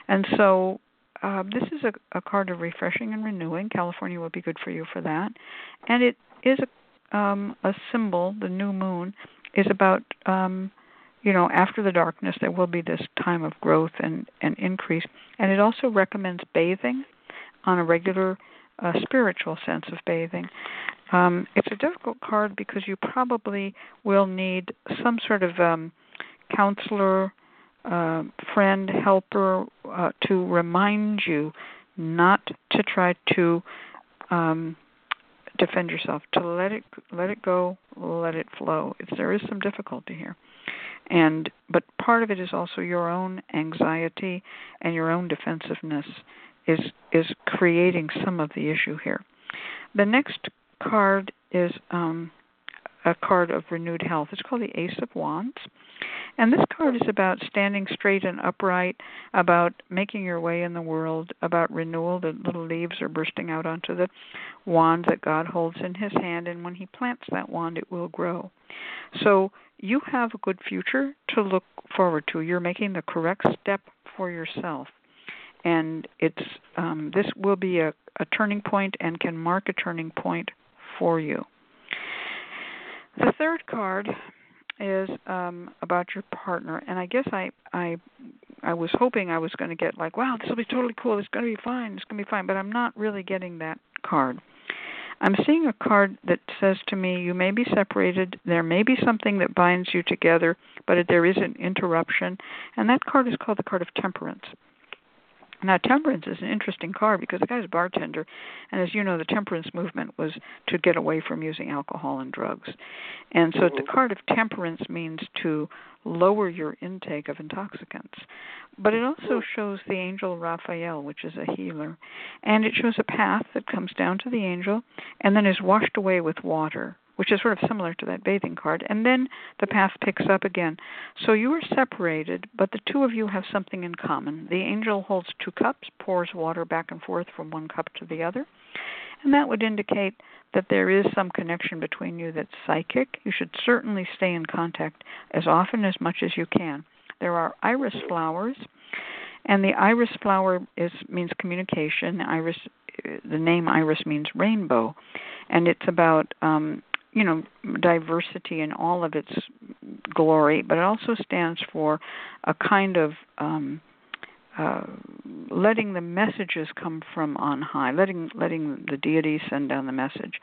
And so uh, this is a, a card of refreshing and renewing. California would be good for you for that. And it is a, um, a symbol, the new moon, is about, um, you know, after the darkness, there will be this time of growth and, and increase. And it also recommends bathing on a regular uh, spiritual sense of bathing. Um, it's a difficult card because you probably will need some sort of um, counselor, uh, friend, helper uh, to remind you not to try to um, defend yourself, to let it let it go, let it flow. It's, there is some difficulty here, and but part of it is also your own anxiety and your own defensiveness is is creating some of the issue here. The next card is um, a card of renewed health. It's called the Ace of Wands. And this card is about standing straight and upright, about making your way in the world, about renewal. The little leaves are bursting out onto the wand that God holds in his hand, and when he plants that wand, it will grow. So you have a good future to look forward to. You're making the correct step for yourself. And it's um, this will be a, a turning point and can mark a turning point for you. The third card is um about your partner and i guess i i i was hoping i was going to get like wow this will be totally cool it's going to be fine it's going to be fine but i'm not really getting that card I'm seeing a card that says to me, you may be separated. There may be something that binds you together, but there is an interruption. And that card is called the card of temperance. Now, temperance is an interesting card because the guy's a bartender, and as you know, the temperance movement was to get away from using alcohol and drugs. And so, mm-hmm. the card of temperance means to lower your intake of intoxicants. But it also shows the angel Raphael, which is a healer, and it shows a path that comes down to the angel and then is washed away with water which is sort of similar to that bathing card. And then the path picks up again. So you are separated, but the two of you have something in common. The angel holds two cups, pours water back and forth from one cup to the other. And that would indicate that there is some connection between you that's psychic. You should certainly stay in contact as often as much as you can. There are iris flowers, and the iris flower is means communication. Iris, the name iris means rainbow, and it's about um, you know diversity in all of its glory, but it also stands for a kind of um, uh, letting the messages come from on high, letting letting the deity send down the message,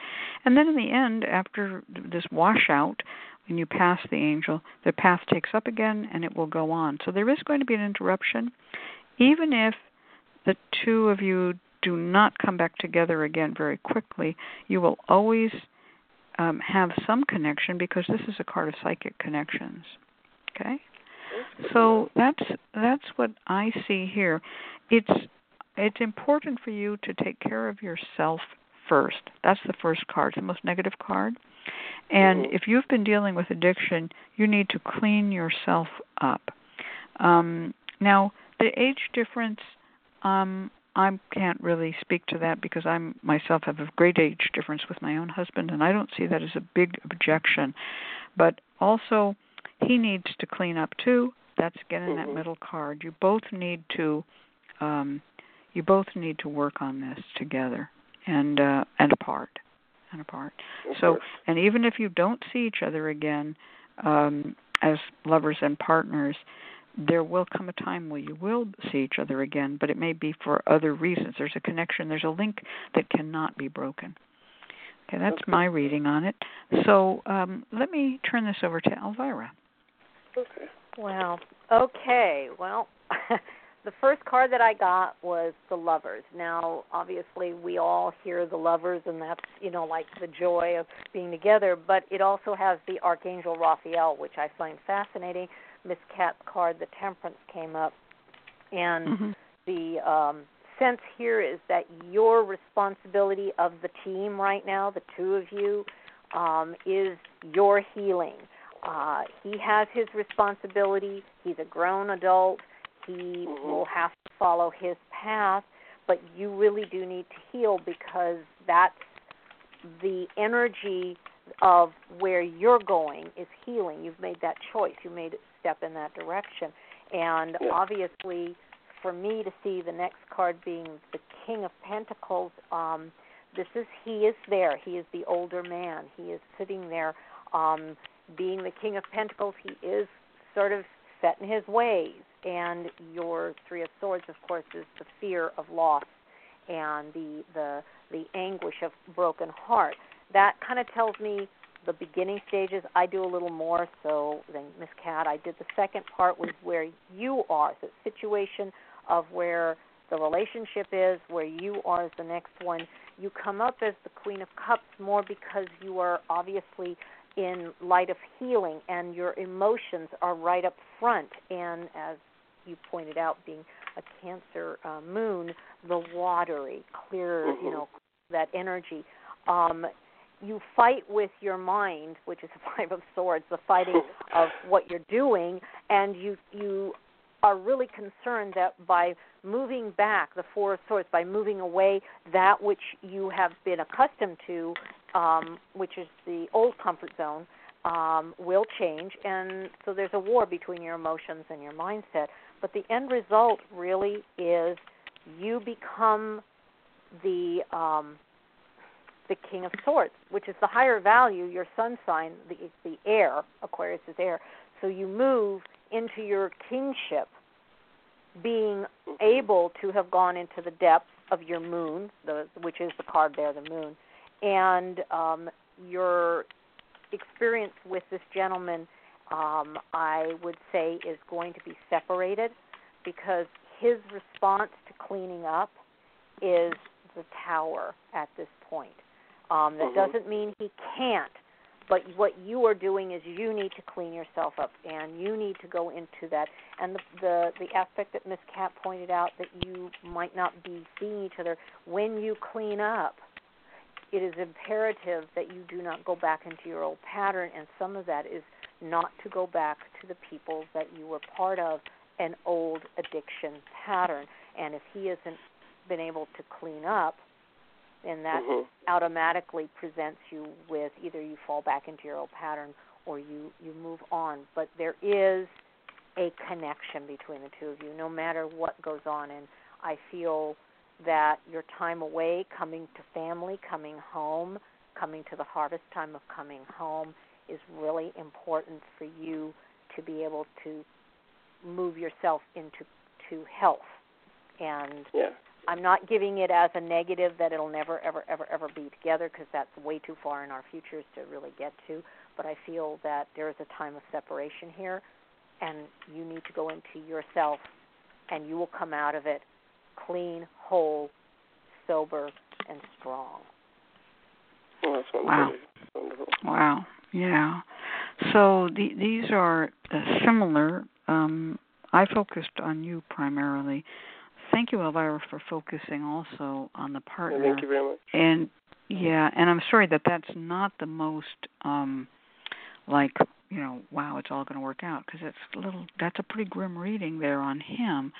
and then in the end, after this washout, when you pass the angel, the path takes up again, and it will go on. So there is going to be an interruption, even if the two of you do not come back together again very quickly. You will always um, have some connection because this is a card of psychic connections. Okay, so that's that's what I see here. It's it's important for you to take care of yourself first. That's the first card, the most negative card. And Mm-hmm. if you've been dealing with addiction, you need to clean yourself up. Um, now, the age difference, um, I can't really speak to that because I'm myself have a great age difference with my own husband, and I don't see that as a big objection. But also, he needs to clean up too. That's again in that Mhm. middle card. You both need to, um, you both need to work on this together and uh, and apart, and apart. So, and even if you don't see each other again um, as lovers and partners, there will come a time where you will see each other again, but it may be for other reasons. There's a connection, there's a link that cannot be broken. Okay, that's Okay. my reading on it. So um, let me turn this over to Elvyra. okay. Wow. Okay. Well, the first card that I got was the lovers. Now, obviously, we all hear the lovers, and that's you know like the joy of being together. But it also has the archangel Raphael, which I find fascinating. Miss Cat's card, the Temperance, came up, and Mm-hmm. the um, sense here is that your responsibility of the team right now, the two of you, um, is your healing. Uh, he has his responsibility. He's a grown adult. He Mhm. will have to follow his path, but you really do need to heal because that's the energy of where you're going is healing. You've made that choice. You made step in that direction. And Yeah. obviously, for me to see the next card being the King of Pentacles, um, this is he is there. He is the older man. He is sitting there, um, being the King of Pentacles. He is sort of set in his ways. And your Three of Swords, of course, is the fear of loss and the the the anguish of broken heart. That kind of tells me the beginning stages. I do a little more so than Miss Cat. I did the second part was where you are, the situation of where the relationship is, where you are as the next one. You come up as the Queen of Cups more because you are obviously in light of healing and your emotions are right up front. And as you pointed out, being a Cancer uh, moon, the watery, clear, you Mhm. know, that energy. Um, you fight with your mind, which is the Five of Swords, the fighting of what you're doing, and you you are really concerned that by moving back the Four of Swords, by moving away that which you have been accustomed to, um, which is the old comfort zone, um, will change, and so there's a war between your emotions and your mindset. But the end result really is you become the um, the King of Swords, which is the higher value, your sun sign, the the air, Aquarius is air. So you move into your kingship, being able to have gone into the depths of your moon, the which is the card there, the moon, and um, your experience with this gentleman, um, I would say, is going to be separated because his response to cleaning up is the tower at this point. Um, that Mhm. doesn't mean he can't, but what you are doing is you need to clean yourself up, and you need to go into that. And the the, the aspect that Miss Cat pointed out that you might not be seeing each other when you clean up. It is imperative that you do not go back into your old pattern, and some of that is not to go back to the people that you were part of an old addiction pattern. And if he hasn't been able to clean up, then that Mhm. automatically presents you with either you fall back into your old pattern or you you move on. But there is a connection between the two of you, no matter what goes on. And I feel that your time away, coming to family, coming home, coming to the harvest time of coming home, is really important for you to be able to move yourself into to health. And Yeah. I'm not giving it as a negative that it'll never, ever, ever, ever be together because that's way too far in our futures to really get to. But I feel that there is a time of separation here, and you need to go into yourself, and you will come out of it clean, whole, sober, and strong. Well, that's Wow. wonderful. Wonderful. Wow. Yeah. So the, these are uh, similar. Um, I focused on you primarily. Thank you, Elvyra, for focusing also on the Yeah, partner. thank you very much. And yeah, and I'm sorry that that's not the most um like you know wow it's all going to work out because it's a little that's a pretty grim reading there on him.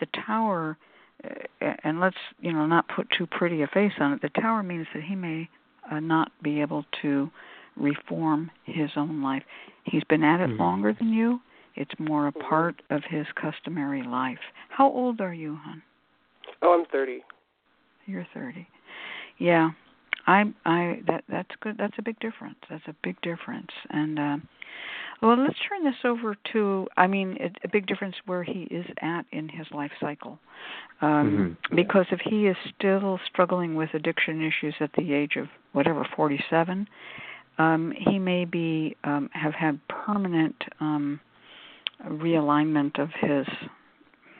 The tower, uh, and let's you know not put too pretty a face on it. The tower means that he may uh, not be able to reform his own life. He's been at it Mhm. longer than you. It's more a Mhm. part of his customary life. How old are you, hon? Oh, I'm 30. You're 30. Yeah. I I that that's good. That's a big difference. That's a big difference. And uh, well, let's turn this over to I mean a, a big difference where he is at in his life cycle. Um Mhm. because if he is still struggling with addiction issues at the age of whatever 47, um he may be um have had permanent um realignment of his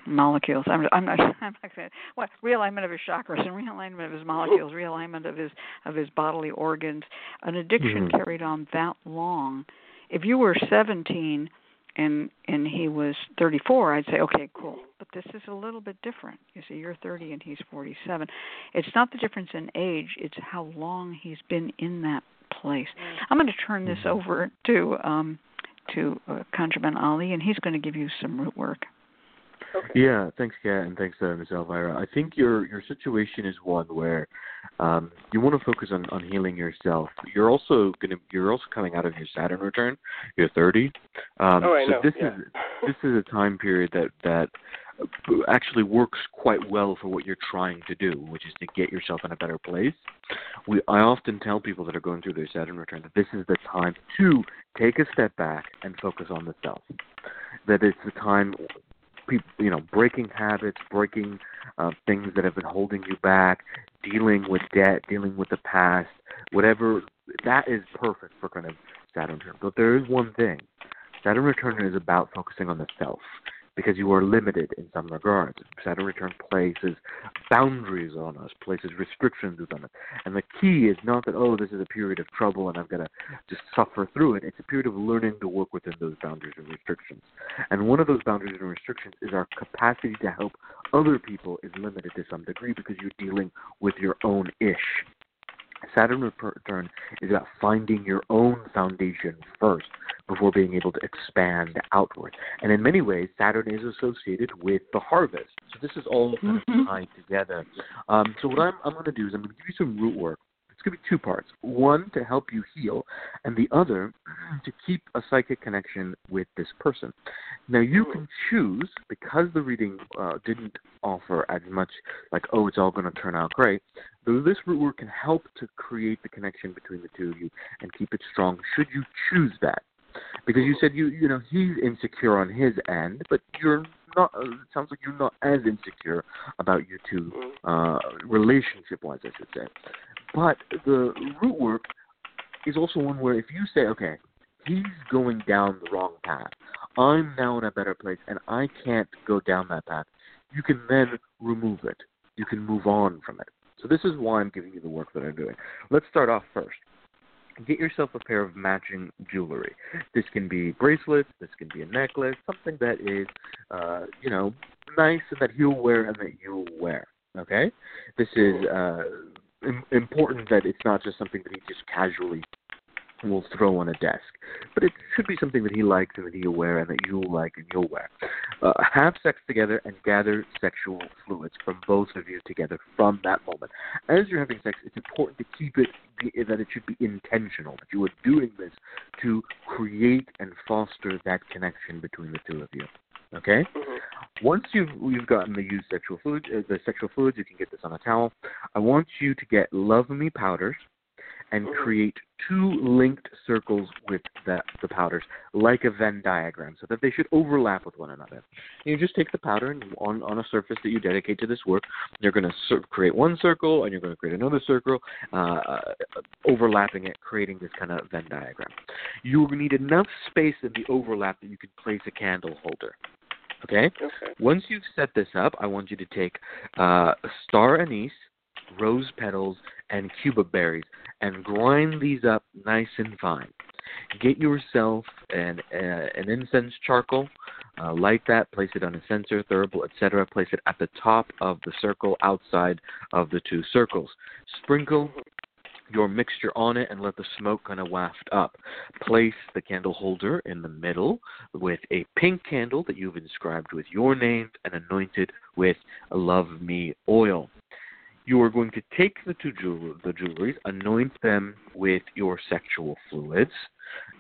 molecules. I'm I'm not I'm not saying what realignment of his chakras and realignment of his molecules, realignment of his of his bodily organs. An addiction Mhm. carried on that long. If you were 17 and and he was 34, I'd say okay, cool. But this is a little bit different. You see, you're 30 and he's 47. It's not the difference in age; it's how long he's been in that place. I'm going to turn this Mhm. over to um to uh, ConjureMan Ali, and he's going to give you some root work. Okay. Yeah, thanks, Cat, and thanks, uh, Ms. Elvyra. I think your your situation is one where um, you want to focus on, on healing yourself. You're also gonna you're also coming out of your Saturn return. You're 30. Um, oh, I so know. this yeah. is this is a time period that that actually works quite well for what you're trying to do, which is to get yourself in a better place. We I often tell people that are going through their Saturn return that this is the time to take a step back and focus on the self. That it's the time you know, breaking habits, breaking uh, things that have been holding you back, dealing with debt, dealing with the past, whatever. That is perfect for kind of Saturn return. But there is one thing: Saturn return is about focusing on the self because you are limited in some regards. Saturn return places boundaries on us, places restrictions on us. And the key is not that, oh, this is a period of trouble and I've got to just suffer through it. It's a period of learning to work within those boundaries and restrictions. And one of those boundaries and restrictions is our capacity to help other people is limited to some degree because you're dealing with your own ish. Saturn return is about finding your own foundation first before being able to expand outward. And in many ways, Saturn is associated with the harvest. So this is all kind of Mhm. tied together. Um, so what I'm, I'm going to do is I'm going to give you some root work. To be two parts. One to help you heal, and the other to keep a psychic connection with this person. Now you can choose because the reading uh, didn't offer as much like oh it's all going to turn out great. Though this root work can help to create the connection between the two of you and keep it strong. Should you choose that? Because you said you you know he's insecure on his end, but you're not. Uh, it sounds like you're not as insecure about you two Mhm. uh, relationship wise, I should say. But the root work is also one where if you say, okay, he's going down the wrong path, I'm now in a better place, and I can't go down that path, you can then remove it. You can move on from it. So this is why I'm giving you the work that I'm doing. Let's start off first. Get yourself a pair of matching jewelry. This can be bracelets, this can be a necklace, something that is, uh, you know, nice and that he'll wear and that you'll wear. Okay, this is uh, important that it's not just something that he just casually will throw on a desk. But it should be something that he likes and that he'll wear and that you'll like and you'll wear. Uh, have sex together and gather sexual fluids from both of you together from that moment. As you're having sex, it's important to keep it be, that it should be intentional, that you are doing this to create and foster that connection between the two of you. Okay. Mm-hmm. Once you've you've gotten the used sexual fluid, uh, the sexual fluids, you can get this on a towel. I want you to get Love Me powders and Mhm. create two linked circles with the, the powders, like a Venn diagram, so that they should overlap with one another. You just take the powder and on, on a surface that you dedicate to this work, you're going to cir- create one circle and you're going to create another circle, uh, overlapping it, creating this kind of Venn diagram. You will need enough space in the overlap that you can place a candle holder. Okay? Okay. Once you've set this up, I want you to take uh, star anise, rose petals, and cubeb berries and grind these up nice and fine. Get yourself an uh, an incense charcoal, uh, light that, place it on a censer, thurible, etc. Place it at the top of the circle, outside of the two circles. Sprinkle your mixture on it and let the smoke kind of waft up. Place the candle holder in the middle with a pink candle that you've inscribed with your name and anointed with Love Me oil. You are going to take the two jewel- the jewelries, anoint them with your sexual fluids.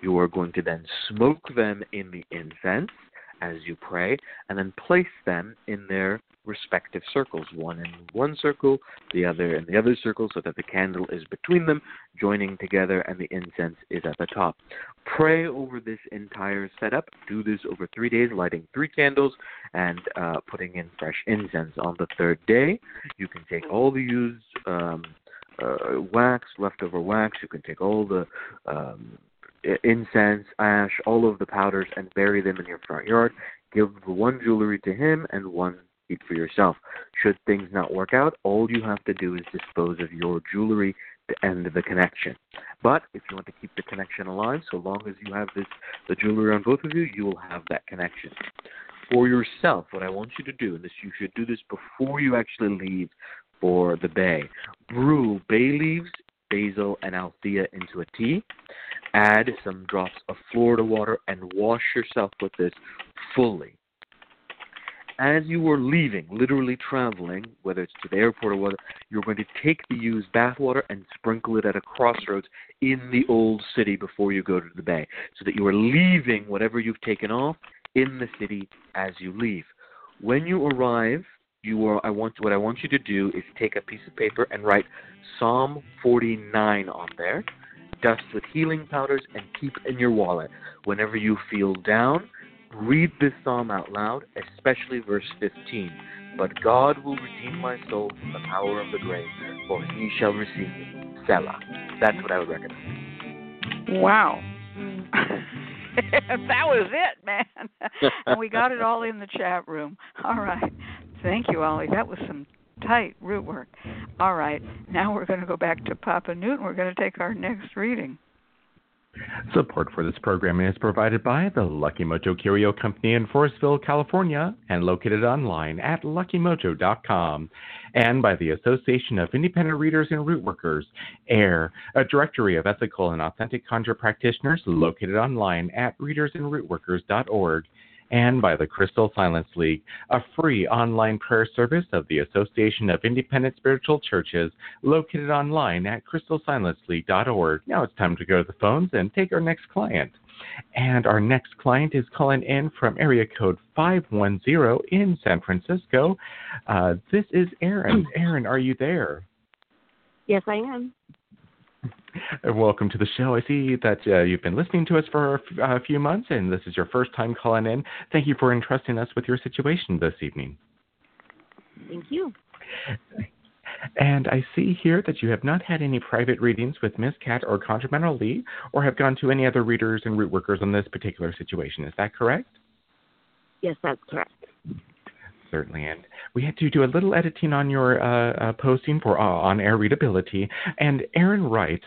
You are going to then smoke them in the incense as you pray, and then place them in their respective circles, one in one circle, the other in the other circle, so that the candle is between them, joining together, and the incense is at the top. Pray over this entire setup. Do this over three days, lighting three candles and uh, putting in fresh incense. On the third day, you can take all the used um, uh, wax, leftover wax. You can take all the um, incense, ash, all of the powders, and bury them in your front yard. Give one jewelry to him and one keep for yourself. Should things not work out, all you have to do is dispose of your jewelry to end the connection. But if you want to keep the connection alive, so long as you have this the jewelry on both of you, you will have that connection. For yourself, what I want you to do, and this you should do this before you actually leave for the bay. Brew bay leaves, basil, and althea into a tea. Add some drops of Florida water and wash yourself with this fully. As you are leaving, literally traveling, whether it's to the airport or whether, you're going to take the used bath water and sprinkle it at a crossroads in the old city before you go to the bay, so that you are leaving whatever you've taken off in the city as you leave. When you arrive, you are I want what I want you to do is take a piece of paper and write Psalm 49 on there, dust with healing powders, and keep in your wallet. Whenever you feel down, read this psalm out loud, especially verse 15. But God will redeem my soul from the power of the grave, for he shall receive me. Selah. That's what I would recommend. Wow. that was it, man. and we got it all in the chat room. All right. Thank you, Ali. That was some tight root work. All right. Now we're going to go back to Papa Newton. We're going to take our next reading. Support for this programming is provided by the Lucky Mojo Curio Company in Forestville, California, and located online at luckymojo.com, and by the Association of Independent Readers and Root Workers, AIRR, a directory of ethical and authentic conjure practitioners located online at readersandrootworkers.org, and by the Crystal Silence League, a free online prayer service of the Association of Independent Spiritual Churches located online at crystalsilenceleague.org. Now it's time to go to the phones and take our next client. And our next client is calling in from area code 510 in San Francisco. Uh, this is Aaron. Aaron, are you there? Yes, I am. Uh, Welcome to the show. I see that uh, you've been listening to us for a f- a few months, and this is your first time calling in. Thank you for entrusting us with your situation this evening. Thank you. And I see here that you have not had any private readings with Miss Cat or ConjureMan Lee, or have gone to any other readers and root workers on this particular situation. Is that correct? Yes, that's correct. Certainly, and we had to do a little editing on your uh, uh, posting for uh, on-air readability. And Aaron writes,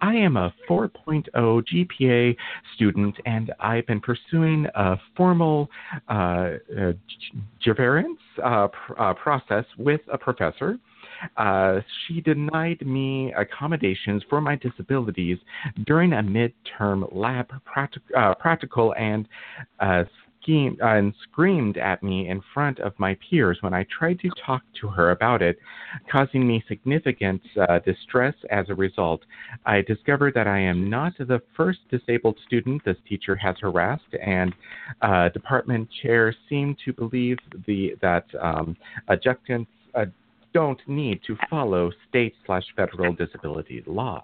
I am a 4.0 GPA student, and I've been pursuing a formal uh, uh, uh, pr- uh, process with a professor. Uh, she denied me accommodations for my disabilities during a midterm lab practic- uh, practical and schemed, uh, and screamed at me in front of my peers when I tried to talk to her about it, causing me significant uh, distress as a result. I discovered that I am not the first disabled student this teacher has harassed, and uh, department chair seem to believe the that um, adjuncts uh, don't need to follow state slash federal disability laws.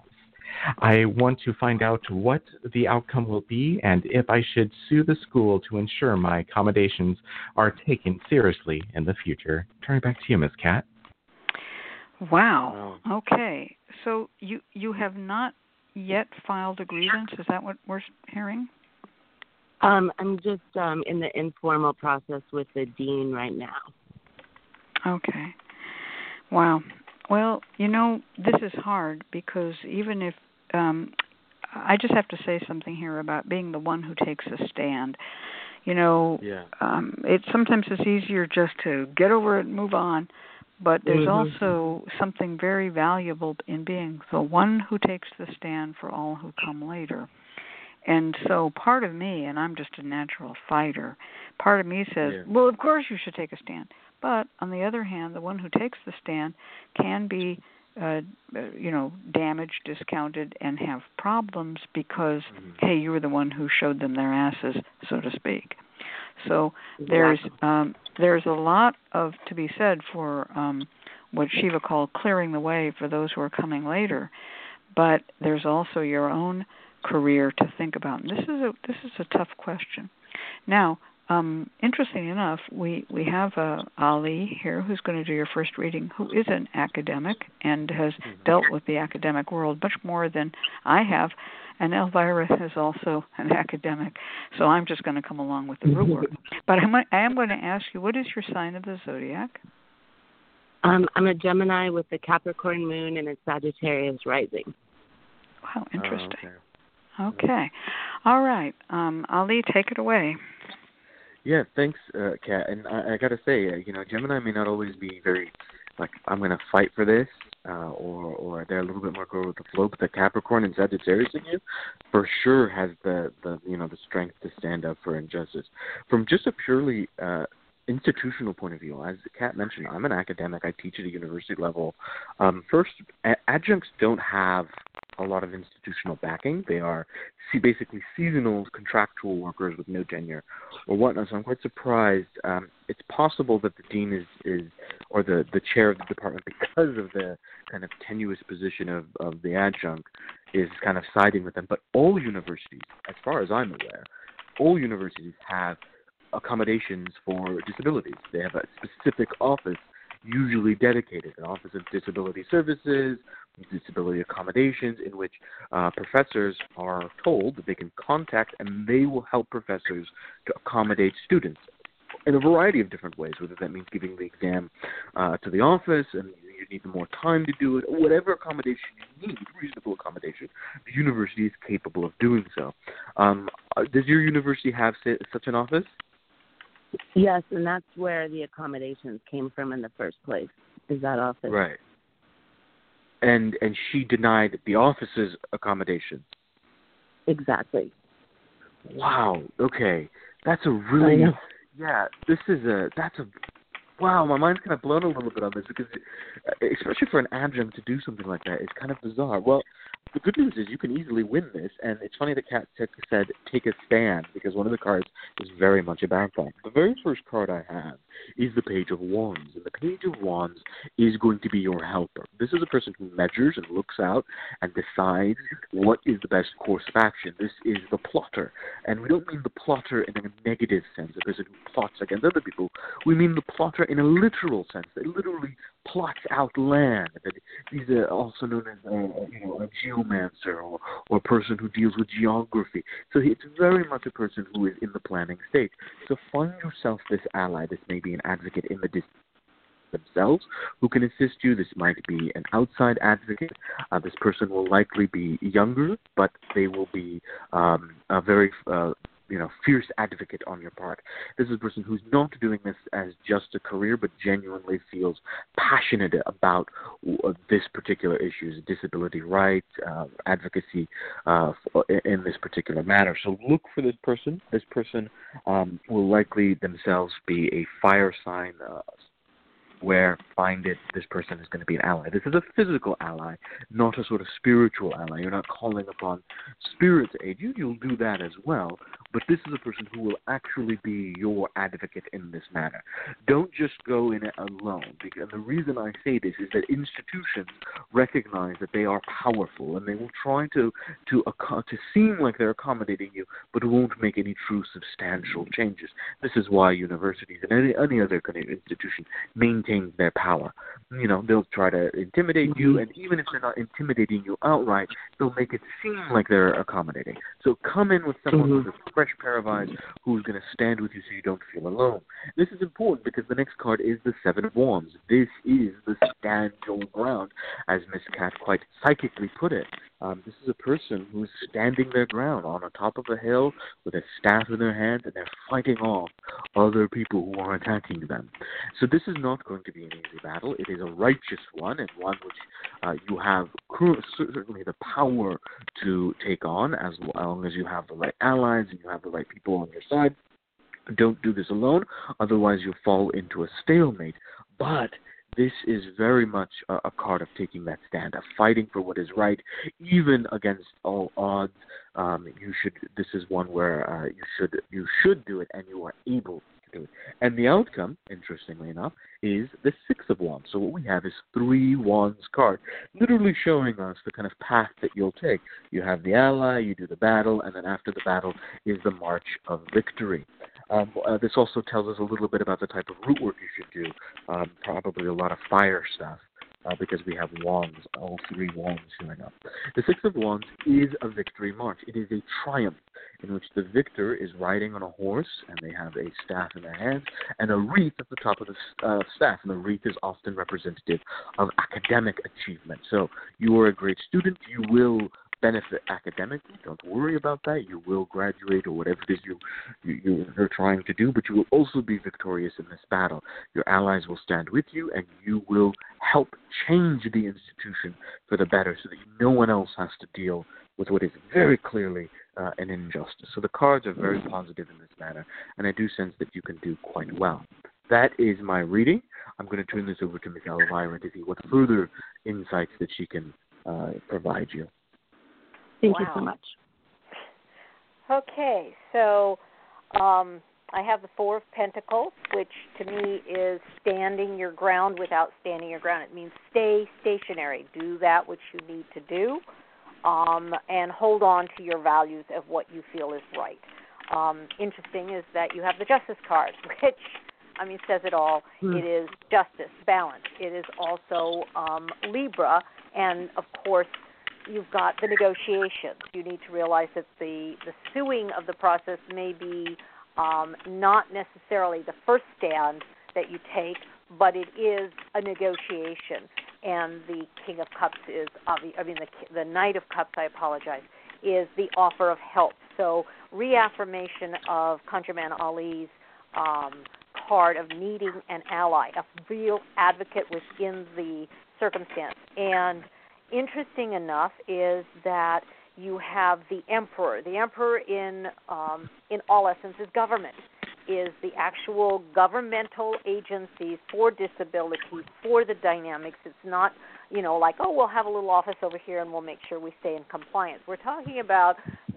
I want to find out what the outcome will be and if I should sue the school to ensure my accommodations are taken seriously in the future. Turning back to you, Ms. Cat. Wow. Okay. So you you have not yet filed a grievance. Is that what we're hearing? Um, I'm just um, in the informal process with the dean right now. Okay. Wow. Well, you know, this is hard because even if um I just have to say something here about being the one who takes a stand. You know, Yeah. um it sometimes it's easier just to get over it and move on, but there's Mhm. also something very valuable in being the one who takes the stand for all who come later. And so part of me, and I'm just a natural fighter, part of me says, Yeah. well, of course you should take a stand. But on the other hand, the one who takes the stand can be, uh, uh, you know, damaged, discounted, and have problems because, Mhm. hey, you were the one who showed them their asses, so to speak. So there's um, there's a lot of to be said for um, what Shiva called clearing the way for those who are coming later, but there's also your own career to think about. And this is a this is a tough question. Now, um, interesting enough, we we have uh, Ali here who's going to do your first reading, who is an academic and has dealt with the academic world much more than I have. And Elvyra is also an academic, so I'm just going to come along with the root work. But I'm, I am going to ask you, what is your sign of the zodiac? Um, I'm a Gemini with the Capricorn moon and a Sagittarius rising. Wow, interesting. Oh, okay. Okay. All right. Um, Ali, take it away. Yeah, thanks, uh, Cat. And I, I gotta say, uh, you know, Gemini may not always be very like I'm gonna fight for this, uh, or or they're a little bit more go with the flow. But the Capricorn and Sagittarius in you, for sure, has the the you know the strength to stand up for injustice. From just a purely uh, institutional point of view, as Cat mentioned, I'm an academic. I teach at a university level. Um, first, adjuncts don't have a lot of institutional backing. They are basically seasonal contractual workers with no tenure or whatnot. So I'm quite surprised. Um, it's possible that the dean is, is or the, the chair of the department, because of the kind of tenuous position of, of the adjunct, is kind of siding with them. But all universities, as far as I'm aware, all universities have accommodations for disabilities. They have a specific office usually dedicated, an Office of Disability Services, Disability Accommodations, in which uh, professors are told that they can contact and they will help professors to accommodate students in a variety of different ways, whether that means giving the exam uh, to the office and you need more time to do it, or whatever accommodation you need, reasonable accommodation, the university is capable of doing so. Um, uh, does your university have such an office? Yes, and that's where the accommodations came from in the first place. Is that office? Right. And and she denied the office's accommodation. Exactly. Wow. Okay. That's a really yeah. This is a that's a wow. My mind's kind of blown a little bit on this because, especially for an adjunct to do something like that, it's kind of bizarre. Well, the good news is you can easily win this, and it's funny that Cat said, take a stand because one of the cards is very much about that. The very first card I have is the Page of Wands. And the Page of Wands is going to be your helper. This is a person who measures and looks out and decides what is the best course of action. This is the plotter. And we don't mean the plotter in a negative sense, a person who plots against other people. We mean the plotter in a literal sense. They literally plots out land. These are also known as a, you know a geomancer or, or a person who deals with geography. So it's very much a person who is in the planning stage. So find yourself this ally. This may be an advocate in the distance themselves who can assist you. This might be an outside advocate. Uh, this person will likely be younger, but they will be um, a very uh, you know fierce advocate on your part. This is a person who's not doing this as just a career, but genuinely feels passionate about uh, this particular issue, disability rights, uh, advocacy uh, in this particular matter. So look for this person. This person um, will likely themselves be a fire sign, uh, where find it this person is going to be an ally. This is a physical ally, not a sort of spiritual ally. You're not calling upon spirit to aid you. You'll do that as well, but this is a person who will actually be your advocate in this matter. Don't just go in it alone. Because the reason I say this is that institutions recognize that they are powerful and they will try to to to seem like they're accommodating you, but won't make any true substantial changes. This is why universities and any, any other kind of institution maintain maintains their power. You know, they'll try to intimidate mm-hmm. you, and even if they're not intimidating you outright, they'll make it seem like they're accommodating. So come in with someone mm-hmm. with a fresh pair of eyes who's going to stand with you so you don't feel alone. This is important because the next card is the Seven of Wands. This is the stand your ground, as Miss Cat quite psychically put it. Um, this is a person who's standing their ground on the top of a hill with a staff in their hand, and they're fighting off other people who are attacking them. So this is not going to be an easy battle. It is a righteous one, and one which uh, you have certainly the power to take on, as long as you have the right allies and you have the right people on your side. Don't do this alone, otherwise you'll fall into a stalemate. But this is very much a, a, card of taking that stand, of fighting for what is right, even against all odds. Um, you should. This is one where uh, you should you should do it, and you are able And the outcome, interestingly enough, is the Six of Wands. So what we have is three Wands card, literally showing us the kind of path that you'll take. You have the ally, you do the battle, and then after the battle is the march of victory. Um, uh, this also tells us a little bit about the type of root work you should do. Um, probably a lot of fire stuff. Uh, because we have wands, all three wands showing up. The Six of Wands is a victory march. It is a triumph in which the victor is riding on a horse and they have a staff in their hands and a wreath at the top of the uh, staff. And the wreath is often representative of academic achievement. So you are a great student, you will benefit academically. Don't worry about that. You will graduate or whatever it is you, you you're trying to do, but you will also be victorious in this battle. Your allies will stand with you, and you will help change the institution for the better, so that no one else has to deal with what is very clearly uh, an injustice. So the cards are very positive in this manner, and I do sense that you can do quite well. That is my reading. I'm going to turn this over to Ms. Elvyra to see what further insights that she can uh, provide you. Thank wow. you so much. Okay, so um, I have the Four of Pentacles, which to me is standing your ground without standing your ground. It means stay stationary, do that which you need to do, um, and hold on to your values of what you feel is right. Um, interesting is that you have the Justice card, which I mean says it all. Mm. It is justice, balance. It is also um, Libra, and of course you've got the negotiations. You need to realize that the the suing of the process may be um, not necessarily the first stand that you take, but it is a negotiation. And the King of Cups is, I mean, the the Knight of Cups. I apologize. Is the offer of help. So reaffirmation of ConjureMan Ali's um, card of needing an ally, a real advocate within the circumstance, and interesting enough is that you have the emperor. The emperor, in um, in all essence, is government. Is the actual governmental agencies for disability, for the dynamics. It's not, you know, like oh, we'll have a little office over here and we'll make sure we stay in compliance. We're talking about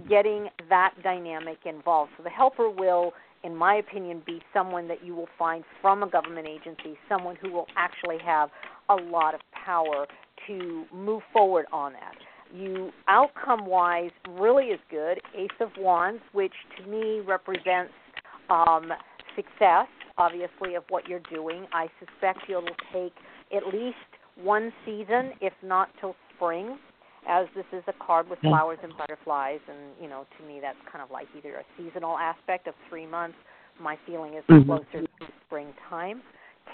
getting that dynamic involved. So the helper will, in my opinion, be someone that you will find from a government agency, someone who will actually have a lot of power to move forward on that. You outcome wise really is good. Ace of Wands, which to me represents um, success, obviously, of what you're doing. I suspect you'll take at least one season, if not till spring, as this is a card with flowers and butterflies. And, you know, to me, that's kind of like either a seasonal aspect of three months. My feeling is Mhm. closer to springtime.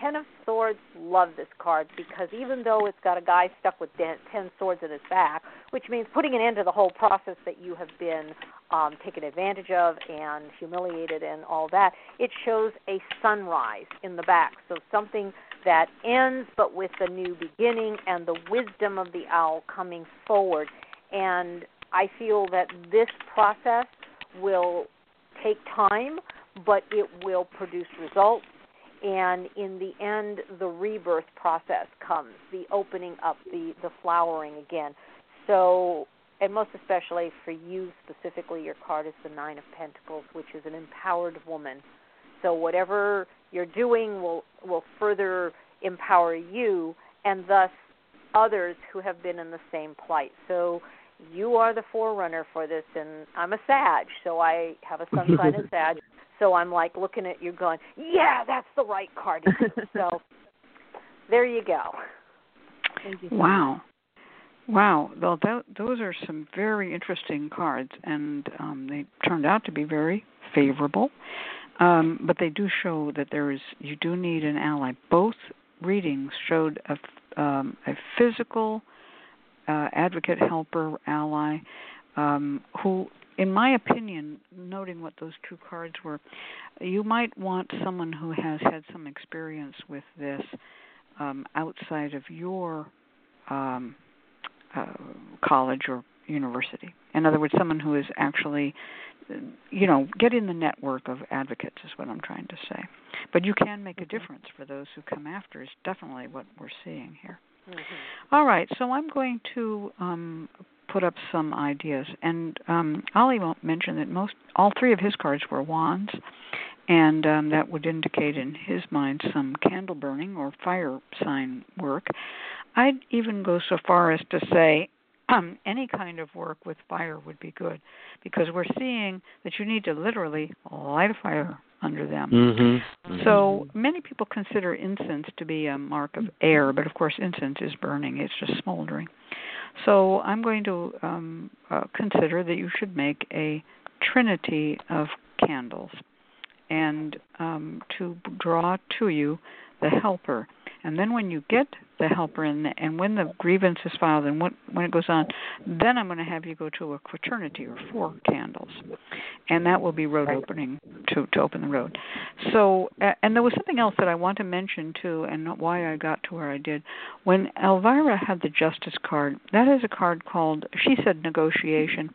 Ten of Swords love this card because even though it's got a guy stuck with ten swords at his back, which means putting an end to the whole process that you have been um, taken advantage of and humiliated and all that, it shows a sunrise in the back. So something that ends but with a new beginning and the wisdom of the owl coming forward. And I feel that this process will take time, but it will produce results and in the end the rebirth process comes the opening up the the flowering again. So and most especially for you specifically your card is the nine of pentacles which is an empowered woman. So whatever you're doing will will further empower you and thus others who have been in the same plight. So you are the forerunner for this and I'm a Sag so I have a sun sign in Sag so I'm like looking at you going, yeah, that's the right card. so there you go. Thank you. so Wow. Wow. Well, that, those are some very interesting cards, and um, they turned out to be very favorable. Um, but they do show that there is you do need an ally. Both readings showed a, um, a physical uh, advocate, helper, ally, um, who, in my opinion, noting what those two cards were, you might want someone who has had some experience with this um, outside of your um, uh, college or university. In other words, someone who is actually, you know, get in the network of advocates is what I'm trying to say. But you can make a difference for those who come after. Is definitely what we're seeing here. Mm-hmm. All right, so I'm going to um, put up some ideas, and um, Ali won't mention that most all three of his cards were wands, and um, that would indicate in his mind some candle burning or fire sign work. I'd even go so far as to say um, any kind of work with fire would be good, because we're seeing that you need to literally light a fire under them. Mm-hmm. So many people consider incense to be a mark of air, but of course incense is burning; it's just smoldering. So I'm going to um, uh, consider that you should make a trinity of candles, and um, to draw to you the helper. And then when you get the helper in, the, and when the grievance is filed, and when, when it goes on, then I'm going to have you go to a quaternity or four candles, and that will be road opening to to open the road. So, and there was something else that I want to mention too, and why I got to where I did. When Elvyra had the Justice card, that is a card called she said negotiation.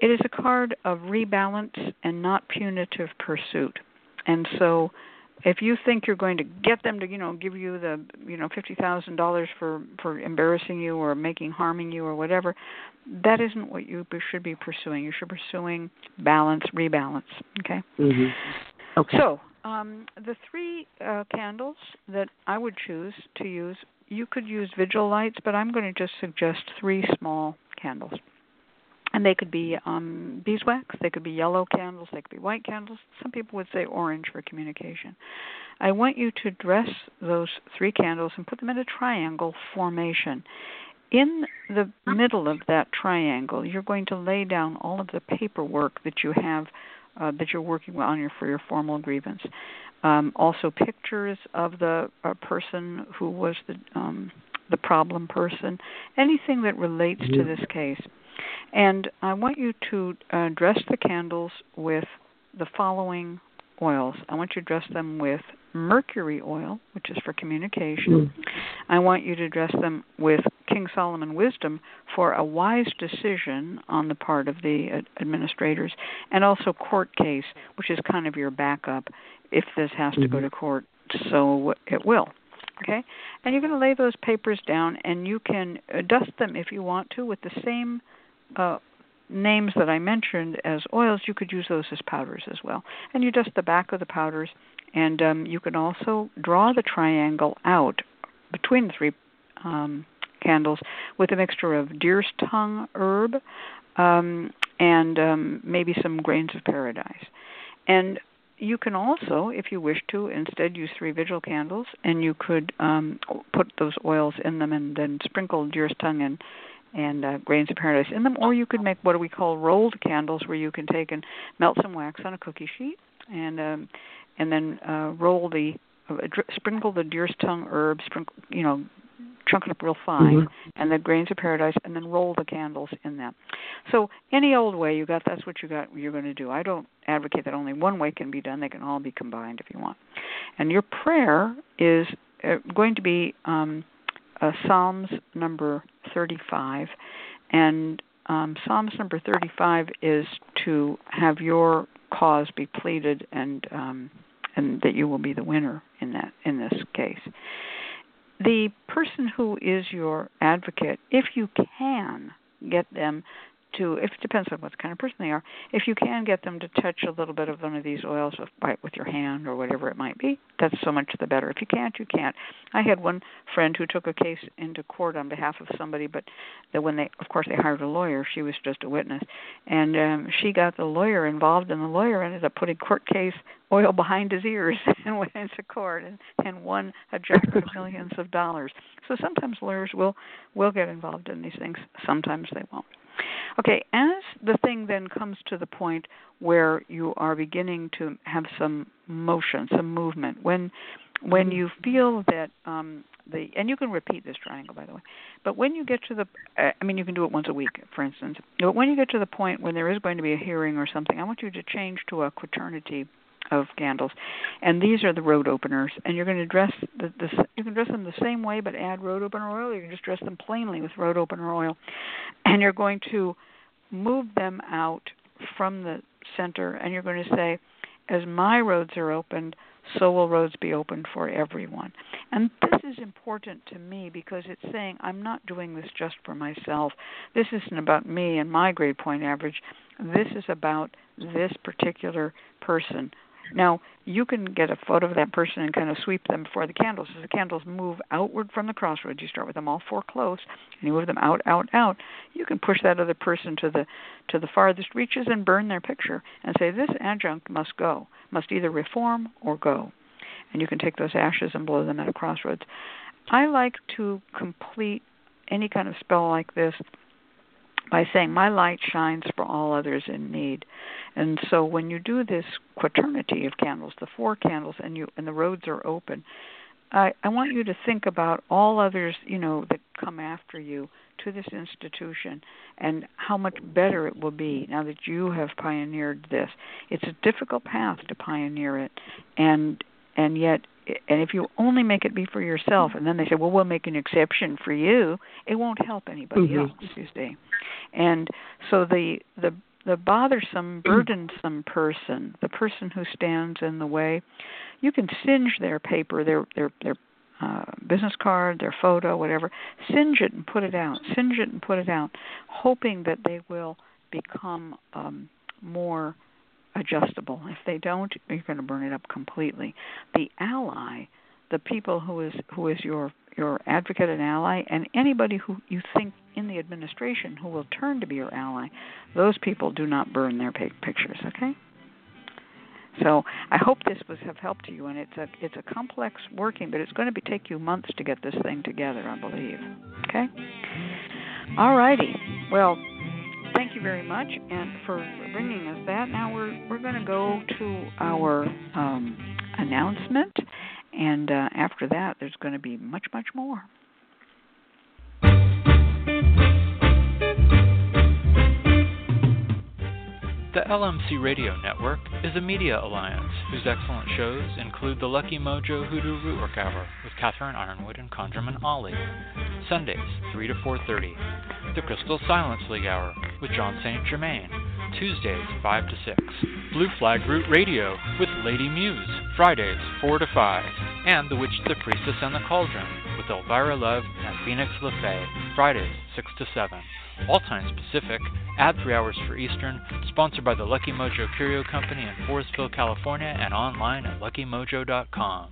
It is a card of rebalance and not punitive pursuit, and so if you think you're going to get them to you know give you the you know fifty thousand dollars for for embarrassing you or making harming you or whatever that isn't what you should be pursuing you should be pursuing balance rebalance okay Mm-hmm. Okay. so um the three uh candles that i would choose to use you could use vigil lights but i'm going to just suggest three small candles and they could be um, beeswax, they could be yellow candles, they could be white candles. Some people would say orange for communication. I want you to dress those three candles and put them in a triangle formation. In the middle of that triangle, you're going to lay down all of the paperwork that you have uh, that you're working on your for your formal grievance. Um, also, pictures of the uh, person who was the um, the problem person, anything that relates to this case. And I want you to uh, dress the candles with the following oils. I want you to dress them with mercury oil, which is for communication. I want you to dress them with King Solomon wisdom for a wise decision on the part of the ad- administrators, and also court case, which is kind of your backup if this has to go to court. So it will. Okay? And you're going to lay those papers down, and you can uh, dust them if you want to with the same uh, names that I mentioned as oils, you could use those as powders as well. And you dust the back of the powders, and um, you can also draw the triangle out between the three um, candles with a mixture of deer's tongue herb um, and um, maybe some grains of paradise. And you can also, if you wish to, instead use three vigil candles, and you could um, put those oils in them and then sprinkle deer's tongue and and uh, grains of paradise in them, or you could make what we call rolled candles, where you can take and melt some wax on a cookie sheet and um, and then uh, roll the uh, sprinkle the deer's tongue herbs, sprinkle you know chunk it up real fine, mm-hmm. and the grains of paradise, and then roll the candles in them. So any old way you got, that's what you got. You're going to do. I don't advocate that only one way can be done. They can all be combined if you want. And your prayer is uh, going to be um, uh, Psalms number 35, and um, Psalms number 35 is to have your cause be pleaded and um, and that you will be the winner in that in this case. The person who is your advocate, if you can get them to if it depends on what kind of person they are if you can get them to touch a little bit of one of these oils with, with your hand or whatever it might be that's so much the better. If you can't you can't. I had one friend who took a case into court on behalf of somebody but that when they of course they hired a lawyer. She was just a witness. And um she got the lawyer involved and the lawyer ended up putting court case oil behind his ears and went into court and and won a jackpot of millions of dollars. So sometimes lawyers will will get involved in these things. Sometimes they won't Okay, as the thing then comes to the point where you are beginning to have some motion, some movement, when when mm-hmm. you feel that um, the and you can repeat this triangle by the way, but when you get to the uh, I mean you can do it once a week for instance, but when you get to the point when there is going to be a hearing or something, I want you to change to a quaternity of candles, and these are the road openers. And you're going to dress the, the you can dress them the same way, but add road opener oil. You can just dress them plainly with road opener oil, and you're going to move them out from the center, and you're going to say, as my roads are opened, so will roads be opened for everyone. And this is important to me because it's saying I'm not doing this just for myself. This isn't about me and my grade point average. This is about this particular person now, you can get a photo of that person and kind of sweep them before the candles. As the candles move outward from the crossroads, you start with them all four close, and you move them out, out, out. You can push that other person to the to the farthest reaches and burn their picture and say, "This adjunct must go, must either reform or go." And you can take those ashes and blow them at a crossroads. I like to complete any kind of spell like this by saying, My light shines for all others in need. And so when you do this quaternity of candles, the four candles, and you and the roads are open, I, I want you to think about all others, you know, that come after you to this institution and how much better it will be now that you have pioneered this. It's a difficult path to pioneer it and and yet and if you only make it be for yourself and then they say well we'll make an exception for you it won't help anybody mm-hmm. else you see and so the the the bothersome burdensome person the person who stands in the way you can singe their paper their their their uh, business card, their photo, whatever, singe it and put it out, singe it and put it out, hoping that they will become um, more adjustable. If they don't, you're going to burn it up completely. The ally, the people who is who is your your advocate and ally, and anybody who you think in the administration who will turn to be your ally, those people do not burn their pictures. Okay. So I hope this was have helped you, and it's a it's a complex working, but it's going to be take you months to get this thing together, I believe. Okay. All righty. Well, thank you very much, and for bringing us that. Now we're we're going to go to our um, announcement, and uh, after that, there's going to be much much more. The LMC Radio Network is a media alliance whose excellent shows include the Lucky Mojo Hoodoo Rootwork Hour with Catherine Yronwode and ConjureMan Ali, Sundays 3 to 4.30, the Crystal Silence League Hour with John St. Germain, Tuesdays 5 to 6, Blue Flag Root Radio with Lady Muse, Fridays 4 to 5, and The Witch, the Priestess, and the Cauldron with Elvyra Love and Phoenix LeFae, Fridays 6 to 7. all times Pacific, add 3 hours for Eastern, sponsored by the Lucky Mojo Curio Company in Forestville, California, and online at luckymojo.com.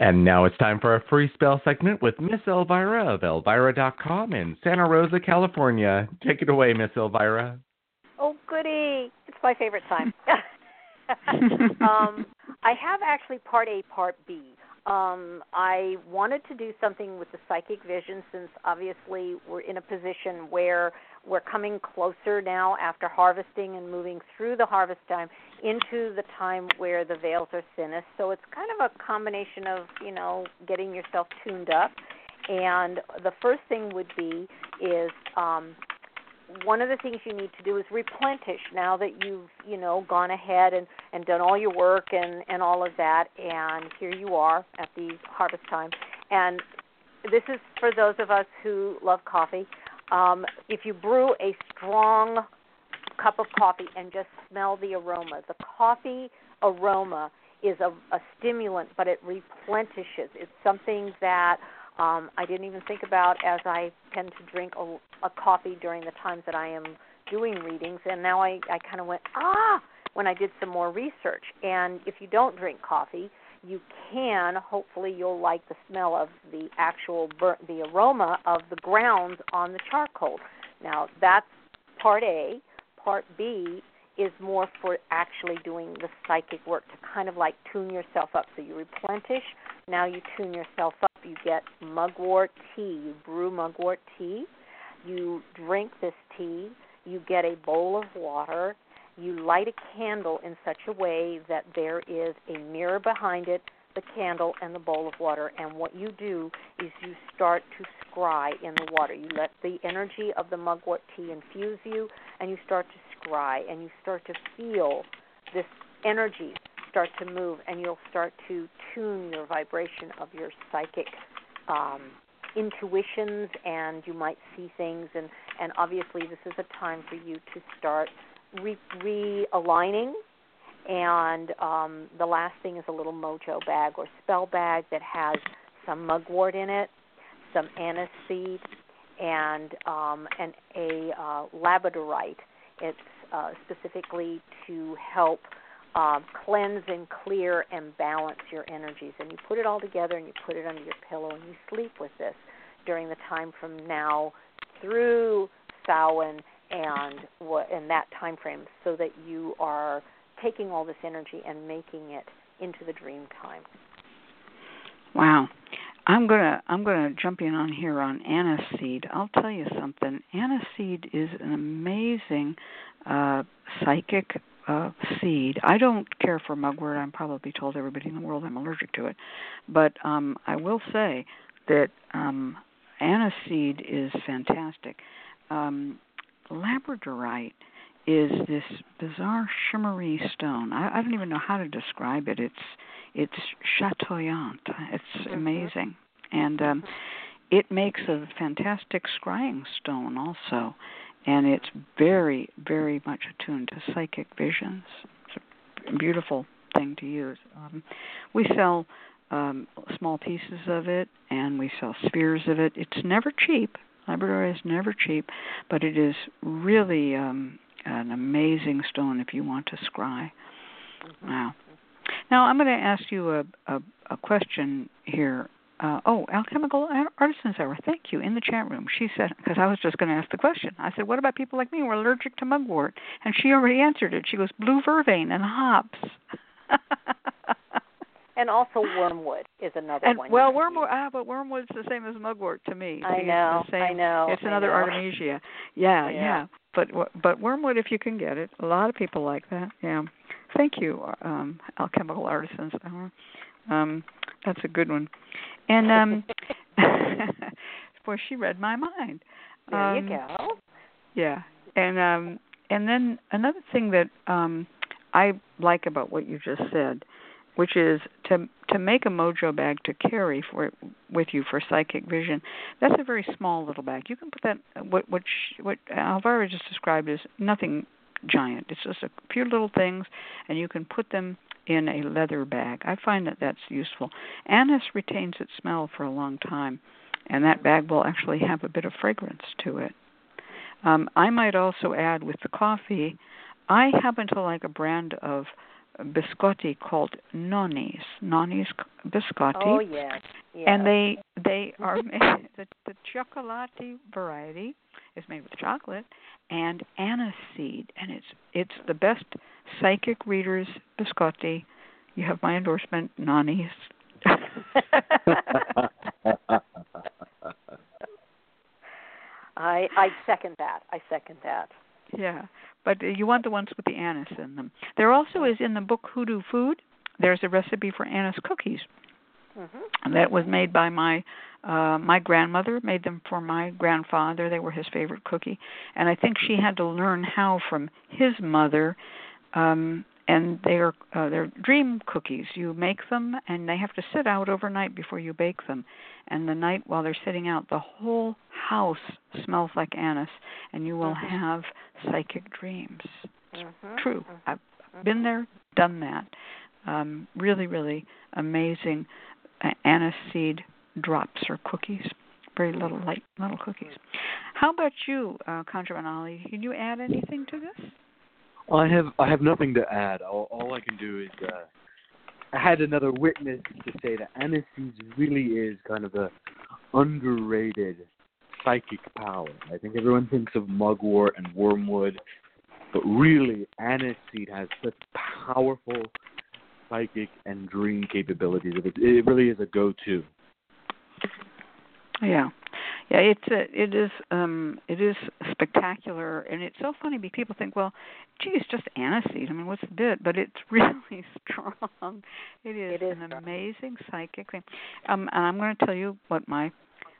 And now it's time for a free spell segment with Miss Elvyra of Elvyra.com in Santa Rosa, California. Take it away, Miss Elvyra. Oh, goody! It's my favorite time. um, I have actually part A, part B. Um, I wanted to do something with the psychic vision since obviously we're in a position where we're coming closer now after harvesting and moving through the harvest time into the time where the veils are thinnest. So it's kind of a combination of, you know, getting yourself tuned up. And the first thing would be is um, one of the things you need to do is replenish now that you've you know gone ahead and and done all your work and and all of that. And here you are at the harvest time. And this is for those of us who love coffee. Um if you brew a strong cup of coffee and just smell the aroma the coffee aroma is a, a stimulant but it replenishes. It's something that um, I didn't even think about as I tend to drink a, a coffee during the times that I am doing readings, and now I, I kind of went ah when I did some more research. And if you don't drink coffee, you can hopefully you'll like the smell of the actual bur- the aroma of the grounds on the charcoal. Now that's part A. Part B is more for actually doing the psychic work to kind of like tune yourself up. So you replenish, now you tune yourself up. You get mugwort tea. You brew mugwort tea. You drink this tea. You get a bowl of water. You light a candle in such a way that there is a mirror behind it, the candle, and the bowl of water. And what you do is you start to scry in the water. You let the energy of the mugwort tea infuse you, and you start to scry, and you start to feel this energy start to move and you'll start to tune your vibration of your psychic um, intuitions and you might see things and and obviously this is a time for you to start re- realigning and um, the last thing is a little mojo bag or spell bag that has some mugwort in it, some anise seed, and um, and a uh, labradorite. It's uh, specifically to help um, cleanse and clear and balance your energies. And you put it all together and you put it under your pillow and you sleep with this during the time from now through Samhain and what in that time frame, so that you are taking all this energy and making it into the dream time. Wow. I'm gonna I'm gonna jump in on here on aniseed. I'll tell you something. Aniseed is an amazing uh, psychic uh, seed. I don't care for mugwort. I'm probably told everybody in the world I'm allergic to it, but um, I will say that um, aniseed is fantastic. Um, labradorite is this bizarre shimmery stone. I, I don't even know how to describe it. It's it's chatoyant. It's mm-hmm. amazing, and um, it makes a fantastic scrying stone also and it's very, very much attuned to psychic visions. It's a beautiful thing to use. Um, we sell um, small pieces of it, and we sell spheres of it. It's never cheap. Labrador is never cheap, but it is really um, an amazing stone if you want to scry. Wow. Now I'm going to ask you a, a, a question here uh, oh, alchemical artisans hour. Thank you in the chat room. She said because I was just going to ask the question. I said, "What about people like me who are allergic to mugwort?" And she already answered it. She goes, "Blue vervain and hops." and also wormwood is another and, one. Well, wormwood. Ah, but wormwood's the same as mugwort to me. I know. Same, I know. It's another know. artemisia. Yeah, yeah, yeah. But but wormwood, if you can get it, a lot of people like that. Yeah. Thank you, um, alchemical artisans hour. Um, that's a good one. And um boy, she read my mind. There um, you go. Yeah. And um and then another thing that um I like about what you just said, which is to to make a mojo bag to carry for with you for psychic vision. That's a very small little bag. You can put that what what what Elvyra just described as nothing giant. It's just a few little things, and you can put them in a leather bag. I find that that's useful. Anise retains its smell for a long time, and that bag will actually have a bit of fragrance to it. Um, I might also add with the coffee, I happen to like a brand of biscotti called Nonni's, Nonni's biscotti. Oh yes, yes. And they they are made the the chocolati variety is made with chocolate and aniseed and it's it's the best psychic readers biscotti. You have my endorsement, Nonni's. I I second that. I second that. Yeah, but you want the ones with the anise in them. There also is in the book Hoodoo Food. There's a recipe for anise cookies. Mm-hmm. That was made by my uh my grandmother made them for my grandfather. They were his favorite cookie, and I think she had to learn how from his mother. Um and they are uh, they're dream cookies. You make them, and they have to sit out overnight before you bake them. And the night while they're sitting out, the whole house smells like anise, and you will Mhm. have psychic dreams. It's Mhm, true. mhm, I've been there, done that. Um, really, really amazing uh, anise seed drops or cookies. Very little light little cookies. How about you, uh, ConjureMan Ali? Can you add anything to this? I have I have nothing to add. All, all I can do is uh, I had another witness to say that aniseed really is kind of a underrated psychic power. I think everyone thinks of mugwort and wormwood, but really aniseed has such powerful psychic and dream capabilities. It, it really is a go-to. Yeah, yeah. It's a, it is um it is spectacular, and it's so funny because people think, well, gee, it's just aniseed. I mean, what's the bit? But it's really strong. It is, It is an strong. amazing psychic thing. Um, and I'm going to tell you what my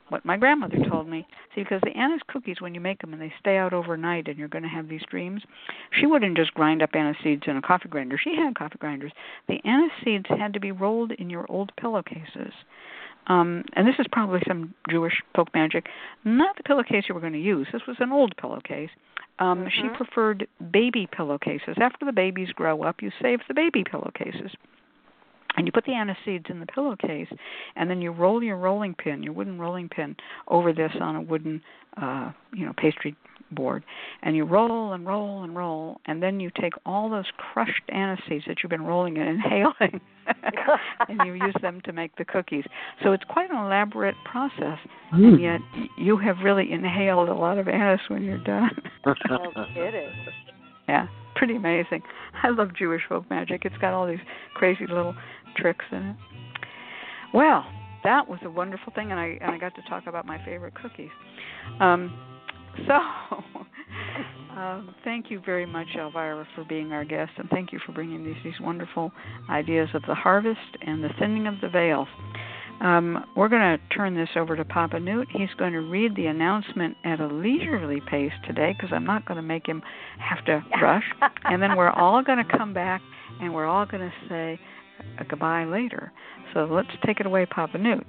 what my grandmother told me. See, because the anise cookies, when you make them and they stay out overnight, and you're going to have these dreams, she wouldn't just grind up anise seeds in a coffee grinder. She had coffee grinders. The anise seeds had to be rolled in your old pillowcases. Um, and this is probably some Jewish folk magic. Not the pillowcase you were going to use. This was an old pillowcase. Um, She Mhm. preferred baby pillowcases. After the babies grow up, you save the baby pillowcases. And you put the anise seeds in the pillowcase, and then you roll your rolling pin, your wooden rolling pin, over this on a wooden, uh, you know, pastry board, and you roll and roll and roll, and then you take all those crushed anise seeds that you've been rolling and inhaling, and you use them to make the cookies. So it's quite an elaborate process, and yet you have really inhaled a lot of anise when you're done. no kidding. Yeah, pretty amazing. I love Jewish folk magic. It's got all these crazy little tricks in it. Well, that was a wonderful thing, and I and I got to talk about my favorite cookies. Um, so, um, thank you very much, Elvyra, for being our guest, and thank you for bringing these these wonderful ideas of the harvest and the thinning of the veils. Um, we're going to turn this over to Papa Newt. He's going to read the announcement at a leisurely pace today because I'm not going to make him have to rush. and then we're all going to come back and we're all going to say a goodbye later. So let's take it away, Papa Newt.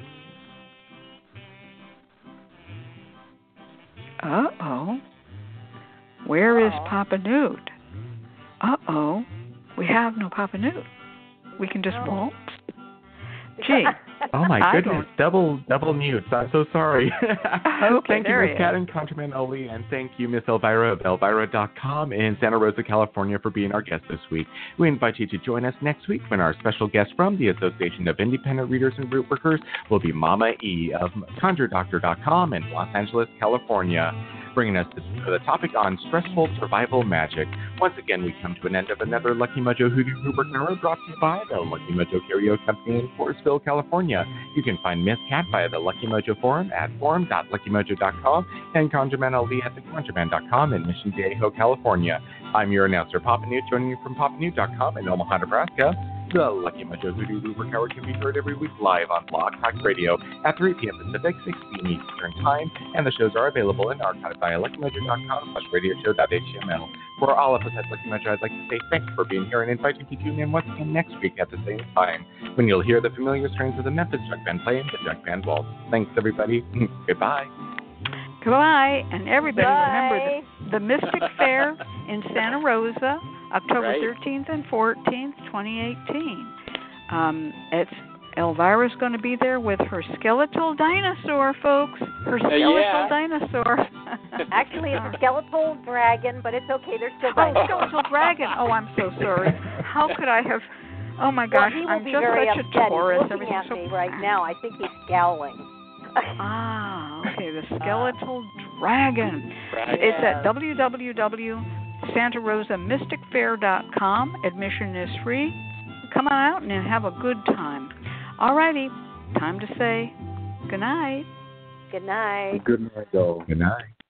Uh oh. Where is Papa Newt? Uh oh. We have no Papa Newt. We can just waltz. Gee. Oh my I goodness, double double mutes. I'm so sorry. Okay, thank you, Miss Cat and ConjureMan Ali, and thank you, Miss Elvyra of Elvyra.com in Santa Rosa, California, for being our guest this week. We invite you to join us next week when our special guest from the Association of Independent Readers and Root Workers will be Mama E of ConjureDoctor.com in Los Angeles, California, bringing us to the topic on stressful survival magic. Once again, we come to an end of another Lucky Mojo Hoodoo Rootwork Hour brought to you by the Lucky Mojo Curio Company in Forestville, California. You can find Miss Cat via the Lucky Mojo Forum at forum.luckymojo.com and ConjureMan Ali at theconjurman.com in Mission Viejo, California. I'm your announcer, Papa Newt, joining you from papanewt.com in Omaha, Nebraska. The Lucky Mojo Hoodoo Rootwork Hour can be heard every week live on Blog Talk Radio at 3 p.m. Pacific, 6 p.m. Eastern Time, and the shows are available in archive via luckymojo.com slash radioshow.html. For all of us at Lucky Mojo, I'd like to say thanks for being here and invite you to tune in once again next week at the same time when you'll hear the familiar strains of the Memphis Jug Band playing the Jug Band Waltz. Thanks, everybody. Goodbye. Goodbye, and everybody remember the, the Mystic Fair in Santa Rosa October Right. 13th and 14th, 2018. Um, it's Elvyra's going to be there with her skeletal dinosaur, folks. Her skeletal yeah. dinosaur. Actually, it's a skeletal dragon, but it's okay. They're still Oh, skeletal dragon. Oh, I'm so sorry. How could I have? Oh my gosh, he will I'm just such upset. a Taurus. He's looking Everything's at so me right now. I think he's scowling. Ah, okay, the skeletal dragon. Right. It's at Yeah. www.santarosamysticfair.com. Admission is free. Come on out and have a good time. All righty, time to say good night. Good night. Good night, though. Good night. Good night.